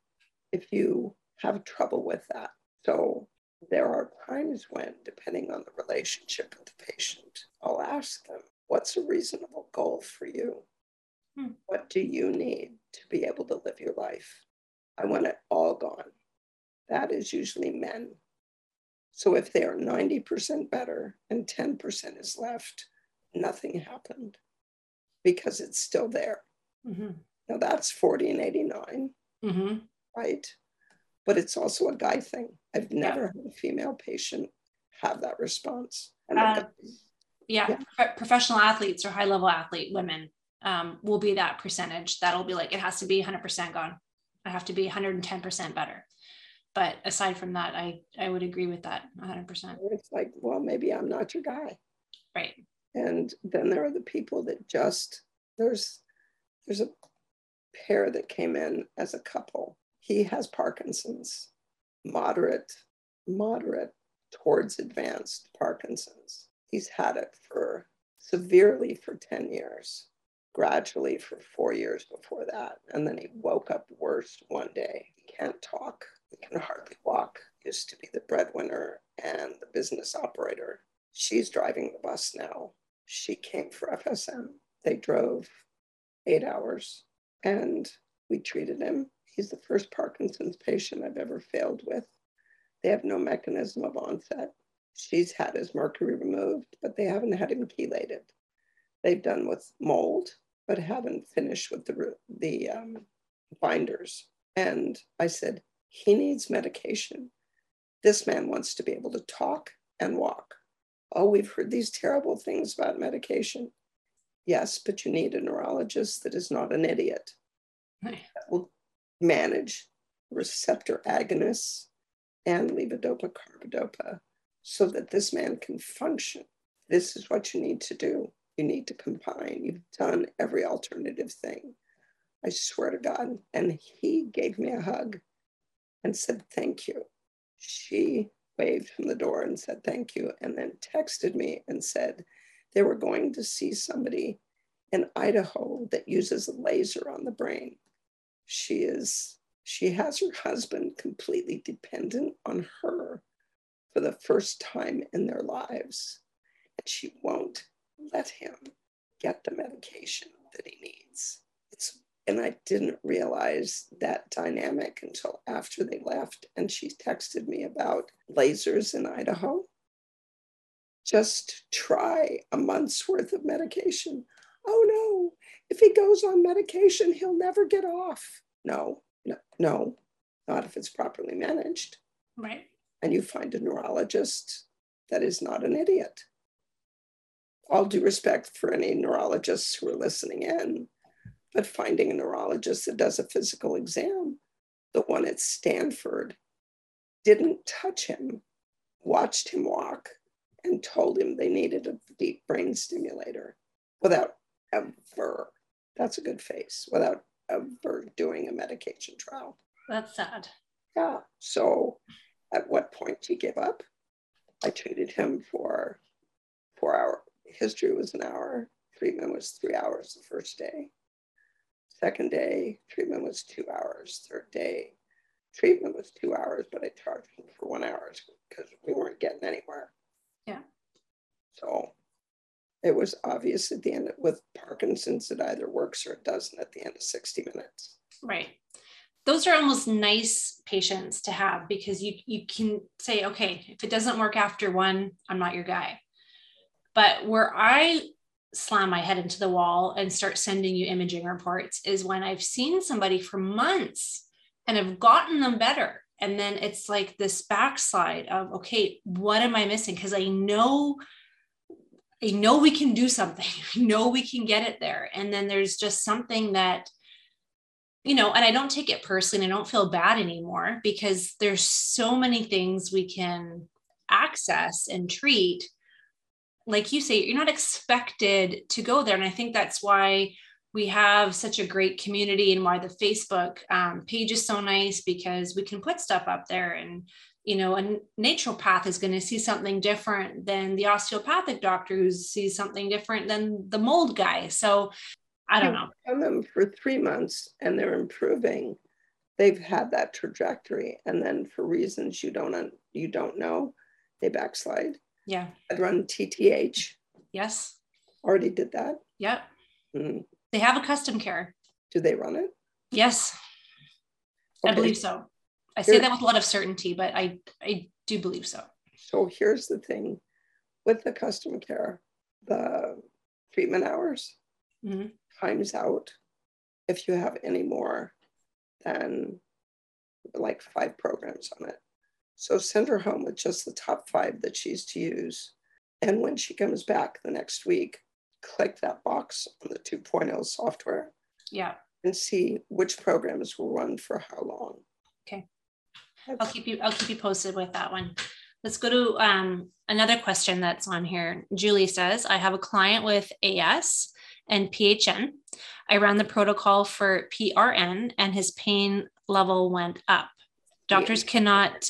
[SPEAKER 2] if you have trouble with that. So there are times when, depending on the relationship with the patient, I'll ask them, what's a reasonable goal for you? Hmm. What do you need to be able to live your life? I want it all gone. That is usually men so if they are 90% better and 10% is left, nothing happened because it's still there. Mm-hmm. Now that's 40 and 89, mm-hmm. right? But it's also a guy thing. I've never yeah. had a female patient have that response.
[SPEAKER 1] Uh, yeah, yeah. professional athletes or high level athlete women um, will be that percentage. That'll be like it has to be 100% gone. I have to be 110% better. But aside from that, I I would agree with that 100%.
[SPEAKER 2] It's like, well, maybe I'm not your guy.
[SPEAKER 1] Right.
[SPEAKER 2] And then there are the people that just there's there's a pair that came in as a couple. He has Parkinson's, moderate, moderate towards advanced Parkinson's. He's had it for severely for 10 years, gradually for four years before that. And then he woke up worse one day. He can't talk, he can hardly walk. Used to be the breadwinner and the business operator. She's driving the bus now. She came for FSM. They drove eight hours and we treated him. He's the first Parkinson's patient I've ever failed with. They have no mechanism of onset. She's had his mercury removed, but they haven't had him chelated. They've done with mold, but haven't finished with the, the um, binders. And I said, he needs medication. This man wants to be able to talk and walk. Oh, we've heard these terrible things about medication. Yes, but you need a neurologist that is not an idiot. That will manage receptor agonists and levodopa carbidopa so that this man can function. This is what you need to do. You need to combine. You've done every alternative thing. I swear to God. And he gave me a hug and said, Thank you. She waved from the door and said, Thank you. And then texted me and said, they were going to see somebody in Idaho that uses a laser on the brain. She is, she has her husband completely dependent on her for the first time in their lives. And she won't let him get the medication that he needs. It's and I didn't realize that dynamic until after they left. And she texted me about lasers in Idaho just try a month's worth of medication. Oh no, if he goes on medication, he'll never get off. No, no, no, not if it's properly managed.
[SPEAKER 1] Right.
[SPEAKER 2] And you find a neurologist that is not an idiot. All due respect for any neurologists who are listening in, but finding a neurologist that does a physical exam, the one at Stanford, didn't touch him, watched him walk, and told him they needed a deep brain stimulator without ever, that's a good face, without ever doing a medication trial.
[SPEAKER 1] That's sad.
[SPEAKER 2] Yeah. So at what point you give up? I treated him for four hour. History was an hour. Treatment was three hours the first day. Second day, treatment was two hours. Third day, treatment was two hours, but I charged him for one hour because we weren't getting anywhere.
[SPEAKER 1] Yeah.
[SPEAKER 2] So it was obvious at the end with Parkinson's, it either works or it doesn't at the end of 60 minutes.
[SPEAKER 1] Right. Those are almost nice patients to have because you you can say, okay, if it doesn't work after one, I'm not your guy. But where I slam my head into the wall and start sending you imaging reports is when I've seen somebody for months and have gotten them better. And then it's like this backslide of okay what am i missing? Because i know i know we can do something. I know we can get it there. And then there's just something that you know and i don't take it personally and i don't feel bad anymore because there's so many things we can access and treat. Like you say you're not expected to go there and i think that's why we have such a great community and why the facebook um, page is so nice because we can put stuff up there and you know a naturopath is going to see something different than the osteopathic doctor who sees something different than the mold guy. So i don't know
[SPEAKER 2] on them for three months and they're improving they've had that trajectory and then for reasons you don't you don't know they backslide
[SPEAKER 1] yeah
[SPEAKER 2] i'd run tth
[SPEAKER 1] yes
[SPEAKER 2] already did that
[SPEAKER 1] yep mm. They have a custom care.
[SPEAKER 2] Do they run it?
[SPEAKER 1] Yes. Okay. I believe so. I say that with a lot of certainty, but I, I do believe so.
[SPEAKER 2] So here's the thing with the custom care, the treatment hours mm-hmm. Times out if you have any more than like five programs on it. So send her home with just the top five that she's to use And when she comes back the next week, click that box on the 2.0 software.
[SPEAKER 1] Yeah.
[SPEAKER 2] And see which programs will run for how long.
[SPEAKER 1] Okay. I'll keep you I'll keep you posted with that one. Let's go to um, another question that's on here. Julie says, I have a client with AS and PHN. I ran the protocol for PRN and his pain level went up. Doctors cannot,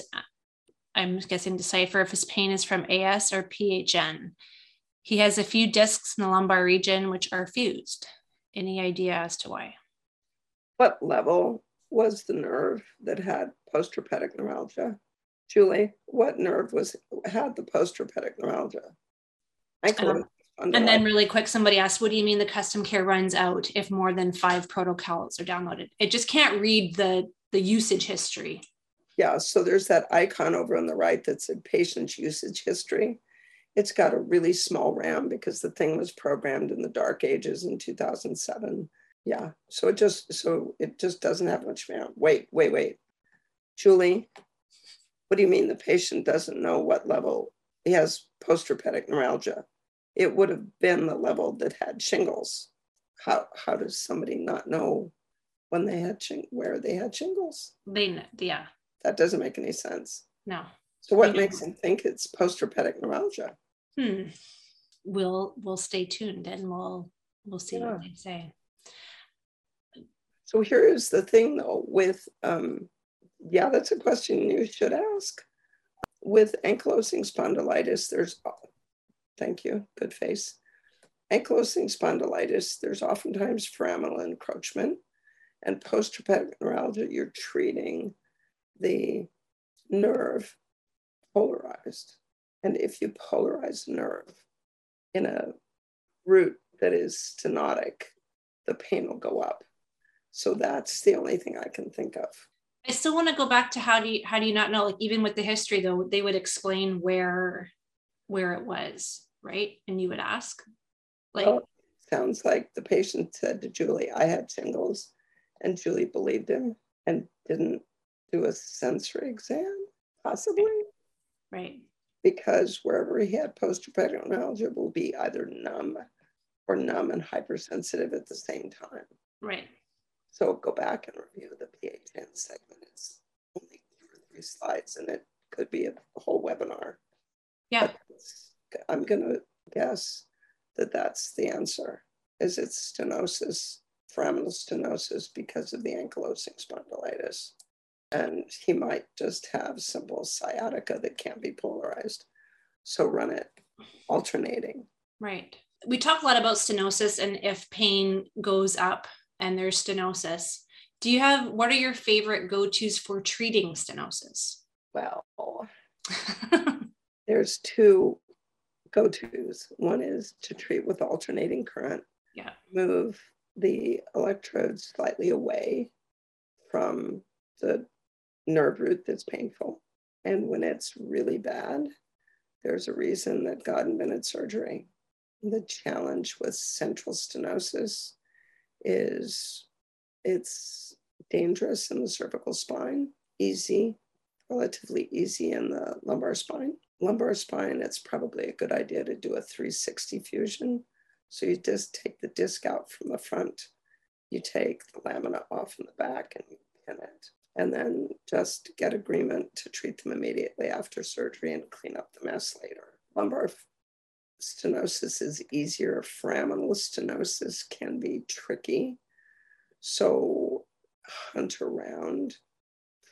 [SPEAKER 1] I'm guessing, decipher if his pain is from AS or PHN. He has a few discs in the lumbar region which are fused. Any idea as to why?
[SPEAKER 2] What level was the nerve that had postherpetic neuralgia? Julie, what nerve was had the postherpetic neuralgia?
[SPEAKER 1] I Um, and then really quick, somebody asked, what do you mean the custom care runs out if more than five protocols are downloaded? It just can't read the, the usage history.
[SPEAKER 2] Yeah, so there's that icon over on the right that said patient usage history. It's got a really small RAM because the thing was programmed in the dark ages in 2007. Yeah, so it just so it just doesn't have much RAM. Wait, wait, wait. Julie, what do you mean the patient doesn't know what level he has postherpetic neuralgia? It would have been the level that had shingles. How how does somebody not know when they had shing- where they had shingles?
[SPEAKER 1] They yeah.
[SPEAKER 2] That doesn't make any sense.
[SPEAKER 1] No.
[SPEAKER 2] So what makes them think it's postherpetic neuralgia?
[SPEAKER 1] Hmm. We'll we'll stay tuned and we'll we'll see yeah. what they say.
[SPEAKER 2] So here is the thing though with um, yeah, that's a question you should ask. With ankylosing spondylitis, there's thank you, good face. Ankylosing spondylitis, there's oftentimes foraminal encroachment and post-herpetic neuralgia, you're treating the nerve polarized. And if you polarize nerve in a root that is stenotic, the pain will go up. So that's the only thing I can think of.
[SPEAKER 1] I still want to go back to how do you how do you not know? Like even with the history though, they would explain where where it was, right? And you would ask.
[SPEAKER 2] Like well, sounds like the patient said to Julie, I had shingles, and Julie believed him and didn't do a sensory exam, possibly.
[SPEAKER 1] Right.
[SPEAKER 2] Because wherever he had postherpetic neuralgia will be either numb or numb and hypersensitive at the same time.
[SPEAKER 1] Right.
[SPEAKER 2] So go back and review the PHN segment. It's only two or three slides and it could be a whole webinar.
[SPEAKER 1] Yeah.
[SPEAKER 2] I'm going to guess that that's the answer is it's stenosis, foraminal stenosis because of the ankylosing spondylitis. And he might just have simple sciatica that can't be polarized. So run it alternating.
[SPEAKER 1] Right. We talk a lot about stenosis and if pain goes up and there's stenosis. Do you have what are your favorite go-tos for treating stenosis?
[SPEAKER 2] Well, there's two go-tos. One is to treat with alternating current.
[SPEAKER 1] Yeah.
[SPEAKER 2] Move the electrodes slightly away from the nerve root that's painful. And when it's really bad, there's a reason that God invented surgery. The challenge with central stenosis is it's dangerous in the cervical spine, easy, relatively easy in the lumbar spine. Lumbar spine, it's probably a good idea to do a 360 fusion. So you just take the disc out from the front, you take the lamina off in the back and you pin it. And then just get agreement to treat them immediately after surgery and clean up the mess later. Lumbar stenosis is easier. Foraminal stenosis can be tricky. So hunt around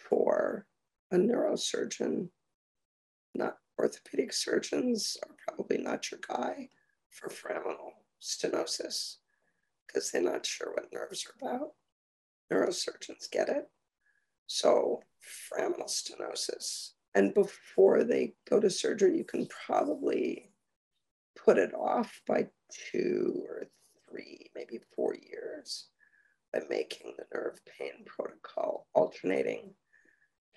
[SPEAKER 2] for a neurosurgeon. Not orthopedic surgeons are probably not your guy for foraminal stenosis because they're not sure what nerves are about. Neurosurgeons get it. So foraminal stenosis. And before they go to surgery, you can probably put it off by two or three, maybe four years by making the nerve pain protocol alternating.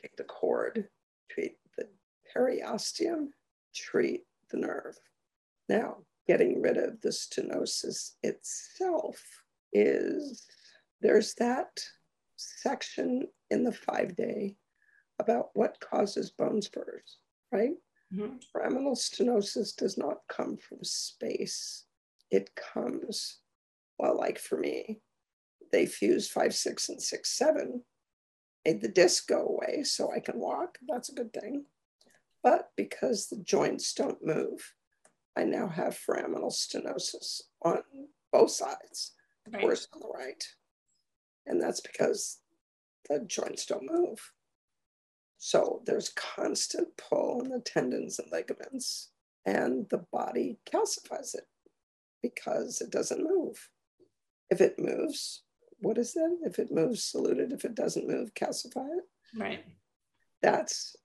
[SPEAKER 2] Take the cord, treat periosteum, treat the nerve. Now, getting rid of the stenosis itself is there's that section in the five day about what causes bone spurs, right? Mm-hmm. Foraminal stenosis does not come from space. It comes, well, like for me, they fused five, six, and six, seven, made the disc go away so I can walk. That's a good thing. But because the joints don't move, I now have foraminal stenosis on both sides, right. worse on the right. And that's because the joints don't move. So there's constant pull on the tendons and ligaments, and the body calcifies it because it doesn't move. If it moves, what is that? If it moves, solute it. If it doesn't move, calcify it.
[SPEAKER 1] Right.
[SPEAKER 2] That's,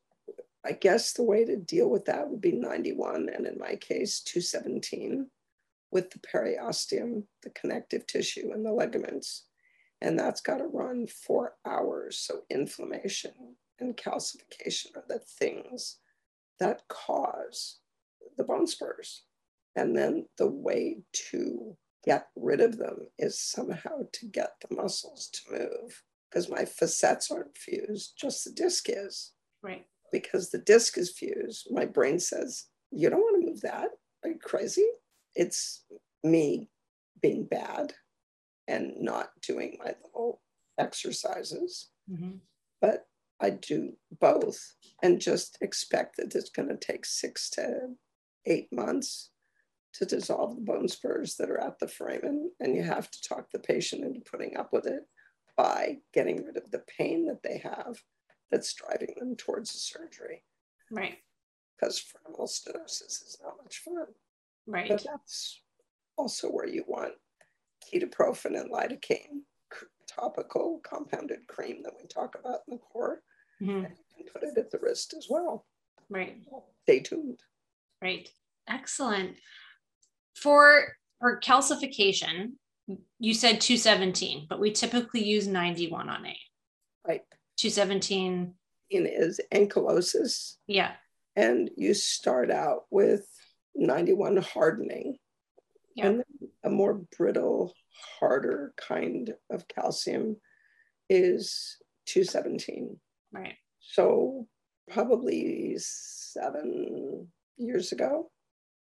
[SPEAKER 2] I guess, the way to deal with that would be 91, and in my case, 217 with the periosteum, the connective tissue, and the ligaments. And that's got to run for hours. So inflammation and calcification are the things that cause the bone spurs. And then the way to get rid of them is somehow to get the muscles to move because my facets aren't fused, just the disc is.
[SPEAKER 1] Right.
[SPEAKER 2] Because the disc is fused, my brain says, You don't want to move that. Are you crazy? It's me being bad and not doing my little exercises. Mm-hmm. But I do both and just expect that it's going to take six to eight months to dissolve the bone spurs that are at the foramen. And you have to talk the patient into putting up with it by getting rid of the pain that they have that's driving them towards the surgery.
[SPEAKER 1] Right.
[SPEAKER 2] Because foraminal stenosis is not much fun.
[SPEAKER 1] Right.
[SPEAKER 2] But that's also where you want ketoprofen and lidocaine topical compounded cream that we talk about in the core Mm-hmm. And you can put it at the wrist as well.
[SPEAKER 1] Right.
[SPEAKER 2] Stay tuned.
[SPEAKER 1] Right. Excellent. For for calcification, you said 217, but we typically use 91 on A.
[SPEAKER 2] Right.
[SPEAKER 1] 217
[SPEAKER 2] in is ankylosis.
[SPEAKER 1] Yeah.
[SPEAKER 2] And you start out with 91 hardening. Yeah. And a more brittle, harder kind of calcium is 217.
[SPEAKER 1] Right.
[SPEAKER 2] So probably seven years ago,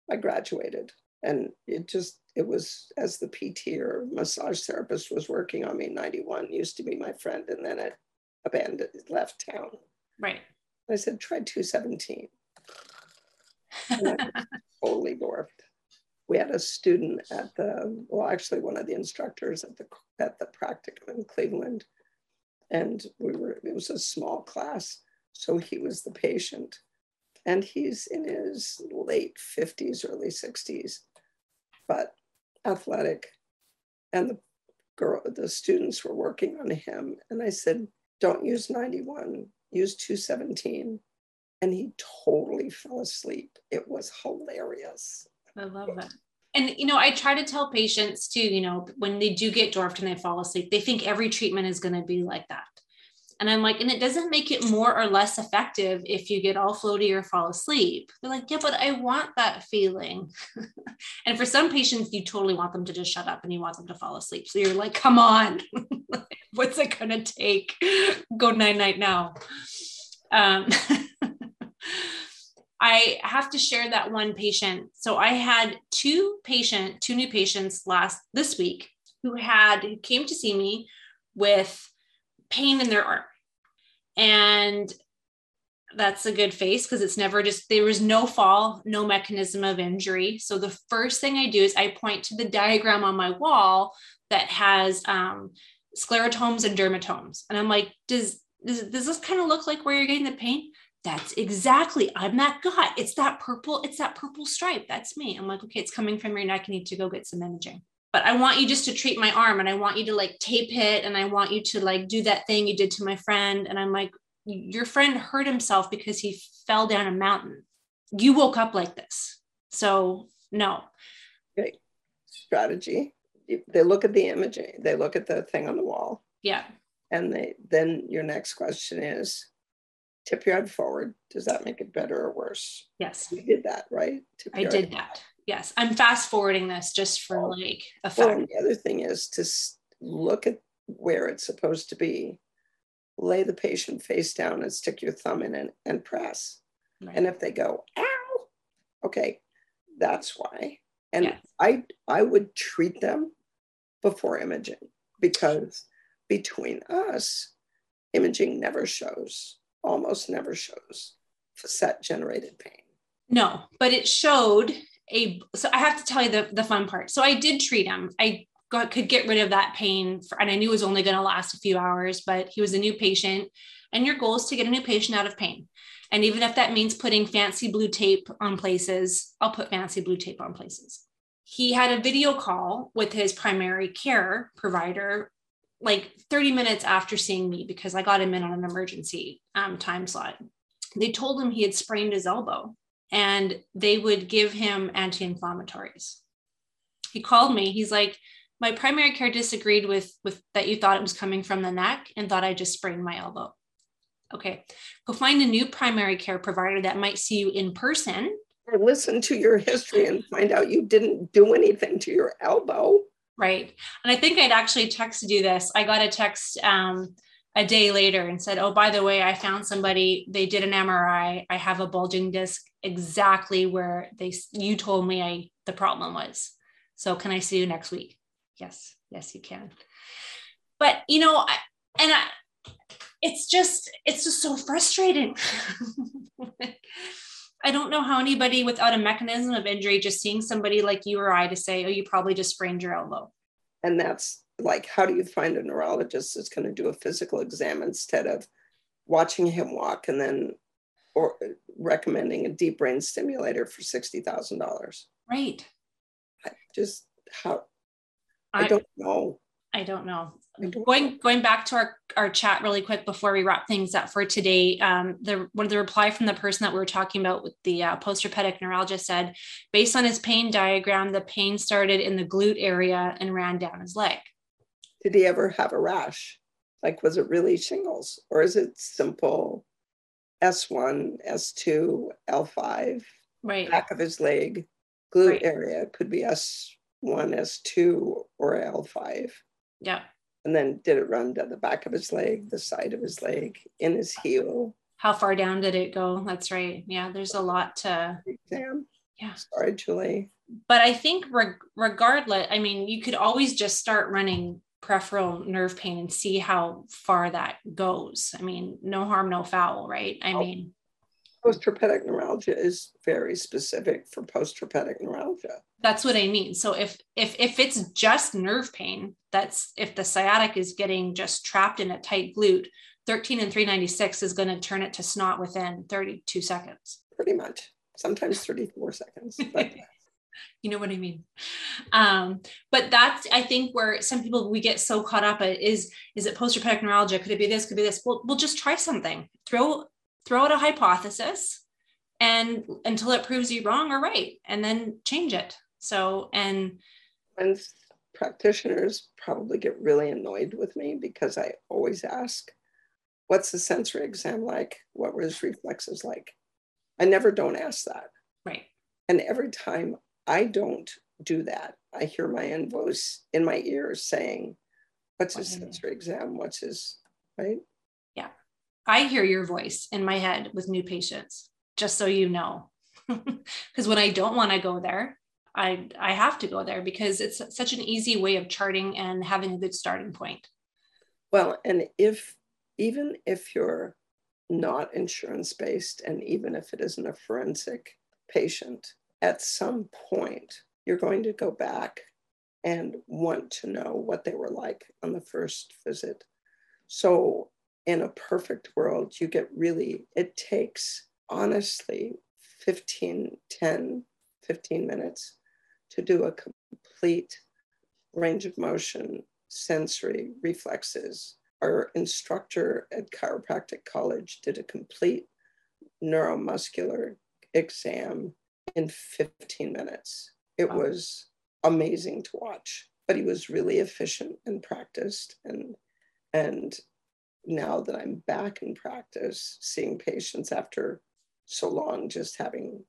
[SPEAKER 2] I graduated. And it just, it was as the PT or massage therapist was working on me, 91 used to be my friend. And then it abandoned, left town.
[SPEAKER 1] Right.
[SPEAKER 2] I said, try 217. totally dorfed. We had a student at the, well, actually one of the instructors at the at the practicum in Cleveland and we were it was a small class so he was the patient and he's in his late 50s early 60s but athletic and the girl the students were working on him and i said don't use 91 use 217 and he totally fell asleep. It was hilarious.
[SPEAKER 1] I love that. And you know i try to tell patients too you know when they do get dorfed and they fall asleep they think every treatment is going to be like that and i'm like and it doesn't make it more or less effective if you get all floaty or fall asleep. They're like yeah but i want that feeling. And for some patients you totally want them to just shut up and you want them to fall asleep. So you're like come on. What's it going to take? Go night night now. Um, I have to share that one patient. So I had two patient, two new patients last this week who had who came to see me with pain in their arm. And that's a good face because it's never just there was no fall, no mechanism of injury. So the first thing I do is I point to the diagram on my wall that has um, sclerotomes and dermatomes, and I'm like, does does, does this kind of look like where you're getting the pain? that's exactly i'm that guy it's that purple it's that purple stripe. That's me. I'm like okay it's coming from your neck. You need to go get some imaging but i want you just to treat my arm and i want you to like tape it and i want you to like do that thing you did to my friend and i'm like your friend hurt himself because he fell down a mountain you woke up like this so no
[SPEAKER 2] Great strategy they look at the imaging they look at the thing on the wall
[SPEAKER 1] yeah
[SPEAKER 2] and they then your next question is tip your head forward. Does that make it better or worse?
[SPEAKER 1] Yes.
[SPEAKER 2] You did that, right?
[SPEAKER 1] Tip I did that. Yes. I'm fast forwarding this just for like effect. Well,
[SPEAKER 2] the other thing is to look at where it's supposed to be, lay the patient face down and stick your thumb in and, and press. Right. And if they go, ow, okay, that's why. And yes. I I would treat them before imaging because between us, imaging never shows, almost never shows facet generated pain.
[SPEAKER 1] No, but it showed a so I have to tell you the, the fun part. So I did treat him. I got, could get rid of that pain for, and I knew it was only going to last a few hours, but he was a new patient and your goal is to get a new patient out of pain. And even if that means putting fancy blue tape on places, I'll put fancy blue tape on places. He had a video call with his primary care provider like 30 minutes after seeing me because I got him in on an emergency um, time slot. They told him he had sprained his elbow and they would give him anti inflammatories. He called me. He's like, my primary care disagreed with with that you thought it was coming from the neck and thought I just sprained my elbow. Okay, go find a new primary care provider that might see you in person.
[SPEAKER 2] Or listen to your history and find out you didn't do anything to your elbow.
[SPEAKER 1] Right. And I think I'd actually texted you this. I got a text um, a day later and said, Oh, by the way, I found somebody, they did an MRI. I have a bulging disc exactly where they you told me I the problem was. So can I see you next week? yes yes you can but you know I, and i it's just it's just so frustrating i don't know how anybody without a mechanism of injury just seeing somebody like you or i to say oh you probably just sprained your elbow
[SPEAKER 2] and that's like how do you find a neurologist that's going to do a physical exam instead of watching him walk and then or recommending a deep brain stimulator for $60,000
[SPEAKER 1] right
[SPEAKER 2] I just how I, I don't know.
[SPEAKER 1] I don't know. I don't going know. going back to our, our chat really quick before we wrap things up for today, um, the one of the reply from the person that we were talking about with the uh, post-herpetic neuralgia said, based on his pain diagram, the pain started in the glute area and ran down his leg.
[SPEAKER 2] Did he ever have a rash? Like, was it really shingles, or is it simple S1, S2, L5,
[SPEAKER 1] right,
[SPEAKER 2] back of his leg, glute right. area could be S1, S2, or L5.
[SPEAKER 1] Yeah.
[SPEAKER 2] And then did it run down the back of his leg, the side of his leg, in his heel?
[SPEAKER 1] How far down did it go? That's right. Yeah, there's a lot to
[SPEAKER 2] exam.
[SPEAKER 1] Yeah.
[SPEAKER 2] Sorry, Julie.
[SPEAKER 1] But I think reg- regardless, I mean, you could always just start running peripheral nerve pain and see how far that goes. I mean, no harm, no foul, right? I oh. mean,
[SPEAKER 2] post-herpetic neuralgia is very specific for post-herpetic neuralgia
[SPEAKER 1] that's what i mean so if if if it's just nerve pain that's if the sciatic is getting just trapped in a tight glute 13 and 396 is going to turn it to snot within 32 seconds
[SPEAKER 2] pretty much sometimes 34 seconds but
[SPEAKER 1] you know what i mean? Um, but that's i think where some people we get so caught up at is is it post-herpetic neuralgia? Could it be this? Could be this? Well we'll just try something. Throw throw out a hypothesis and until it proves you wrong or right and then change it. So and
[SPEAKER 2] and practitioners probably get really annoyed with me because i always ask what's the sensory exam like? What were his reflexes like? I never don't ask that.
[SPEAKER 1] Right.
[SPEAKER 2] And every time i don't do that i hear my own voice in my ears saying what's his sensory exam what's his right Yeah.
[SPEAKER 1] I hear your voice in my head with new patients, just so you know. Because when I don't want to go there, I I have to go there because it's such an easy way of charting and having a good starting point.
[SPEAKER 2] Well, and if even if you're not insurance based, and even if it isn't a forensic patient, at some point you're going to go back and want to know what they were like on the first visit. So in a perfect world, you get really, it takes honestly 15, 10, 15 minutes to do a complete range of motion, sensory, reflexes. Our instructor at Chiropractic College did a complete neuromuscular exam in 15 minutes. It wow. was amazing to watch, but he was really efficient and practiced and and now that I'm back in practice, seeing patients after so long, just having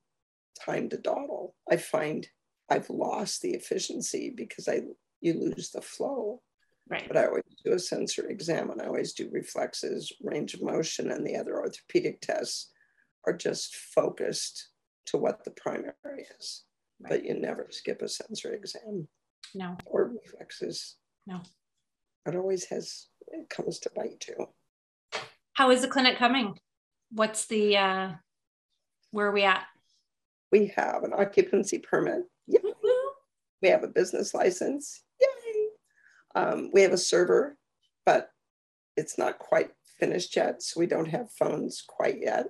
[SPEAKER 2] time to dawdle, I find I've lost the efficiency because I you lose the flow.
[SPEAKER 1] Right.
[SPEAKER 2] But I always do a sensory exam and I always do reflexes, range of motion, and the other orthopedic tests are just focused to what the primary is. Right. But you never skip a sensory exam.
[SPEAKER 1] No.
[SPEAKER 2] Or reflexes.
[SPEAKER 1] No.
[SPEAKER 2] It always has, it comes to bite too.
[SPEAKER 1] How is the clinic coming? What's the, uh, where are we at?
[SPEAKER 2] We have an occupancy permit. Yay. We have a business license. Yay. Um, we have a server, but it's not quite finished yet. So we don't have phones quite yet.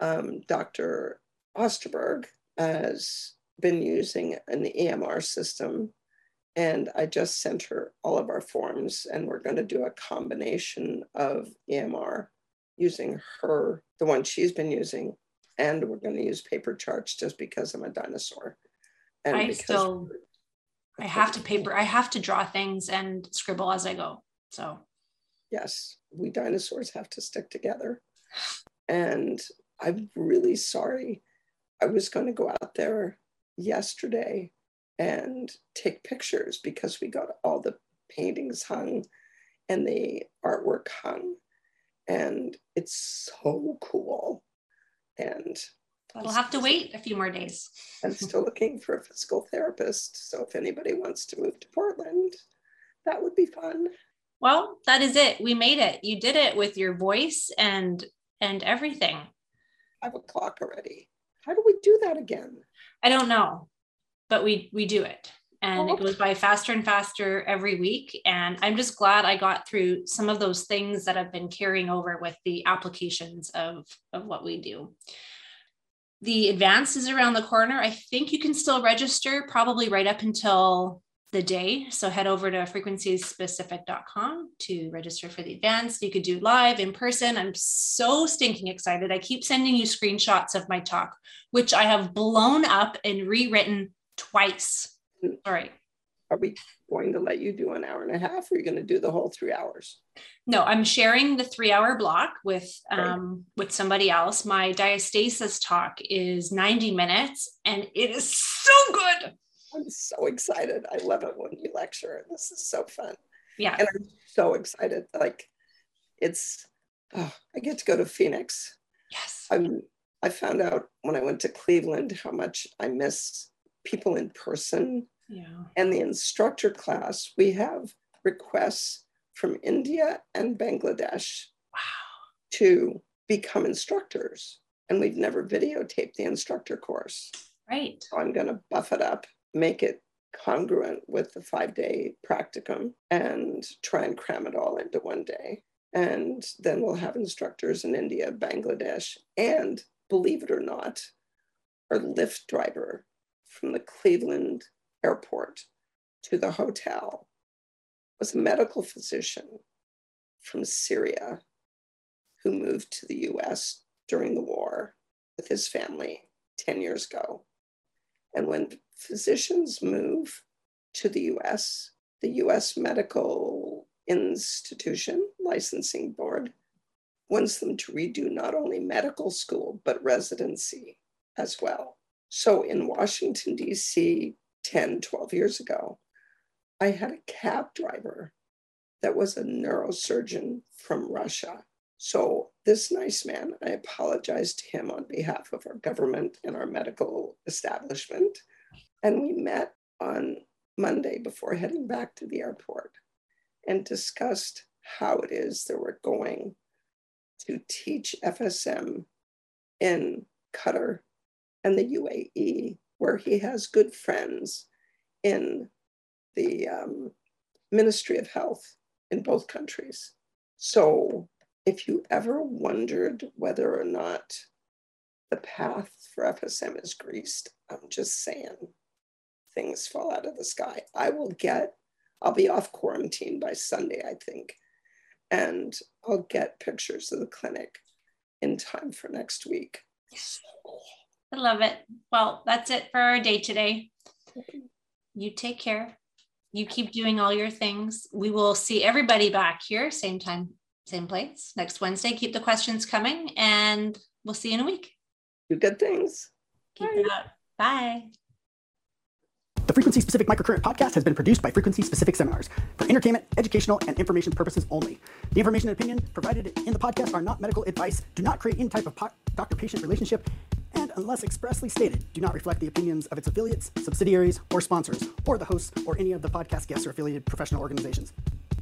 [SPEAKER 2] Um, Dr. Osterberg has been using an EMR system and I just sent her all of our forms and we're going to do a combination of EMR using her, the one she's been using, and we're going to use paper charts just because I'm a dinosaur.
[SPEAKER 1] And I still, I have to paper, I have to draw things and scribble as I go. So,
[SPEAKER 2] yes, we dinosaurs have to stick together. And I'm really sorry. I was going to go out there yesterday and take pictures because we got all the paintings hung and the artwork hung. And it's so cool. And
[SPEAKER 1] we'll have to wait a few more days.
[SPEAKER 2] I'm still looking for a physical therapist. So if anybody wants to move to Portland, that would be fun.
[SPEAKER 1] Well, that is it. We made it. You did it with your voice and and everything.
[SPEAKER 2] Five o'clock already. How do we do that again?
[SPEAKER 1] I don't know but we we do it. And it goes by faster and faster every week. And i'm just glad i got through some of those things that I've been carrying over with the applications of of what we do. The advance is around the corner i think you can still register probably right up until the day so head over to frequencyspecific.com to register for the advance you could do live in person i'm so stinking excited i keep sending you screenshots of my talk which i have blown up and rewritten twice. All right.
[SPEAKER 2] Are we going to let you do an hour and a half or are you going to do the whole three hours?
[SPEAKER 1] No, I'm sharing the three hour block with um, with somebody else. My diastasis talk is 90 minutes and it is so good.
[SPEAKER 2] I'm so excited. I love it when you lecture. This is so fun.
[SPEAKER 1] Yeah.
[SPEAKER 2] And I'm so excited. Like it's oh, I get to go to Phoenix.
[SPEAKER 1] Yes.
[SPEAKER 2] I'm I found out when I went to Cleveland how much I miss people in person.
[SPEAKER 1] Yeah.
[SPEAKER 2] And the instructor class, we have requests from India and Bangladesh
[SPEAKER 1] wow.
[SPEAKER 2] to become instructors. And we've never videotaped the instructor course.
[SPEAKER 1] Right.
[SPEAKER 2] So I'm going to buff it up, make it congruent with the five day practicum, and try and cram it all into one day. And then we'll have instructors in India, Bangladesh, and believe it or not, our Lyft driver from the Cleveland airport to the hotel was a medical physician from Syria who moved to the US during the war with his family 10 years ago. And when physicians move to the US, the US Medical Institution Licensing Board wants them to redo not only medical school, but residency as well. So in Washington, D.C., 10, 12 years ago, I had a cab driver that was a neurosurgeon from Russia. So this nice man, I apologized to him on behalf of our government and our medical establishment. And we met on Monday before heading back to the airport and discussed how it is that we're going to teach FSM in Qatar and the UAE, where he has good friends in the um, Ministry of Health in both countries. So if you ever wondered whether or not the path for FSM is greased, I'm just saying things fall out of the sky. I will get, I'll be off quarantine by Sunday, I think, and I'll get pictures of the clinic in time for next week.
[SPEAKER 1] I love it. Well, that's it for our day today. You take care. You keep doing all your things. We will see everybody back here, same time, same place next Wednesday. Keep the questions coming and we'll see you in a week.
[SPEAKER 2] Do good things.
[SPEAKER 1] Keep Bye. it up. Bye.
[SPEAKER 3] The Frequency Specific Microcurrent podcast has been produced by Frequency Specific Seminars for entertainment, educational, and information purposes only. The information and opinion provided in the podcast are not medical advice. Do not create any type of po- doctor patient relationship and, unless expressly stated, do not reflect the opinions of its affiliates, subsidiaries, or sponsors, or the hosts or any of the podcast guests or affiliated professional organizations.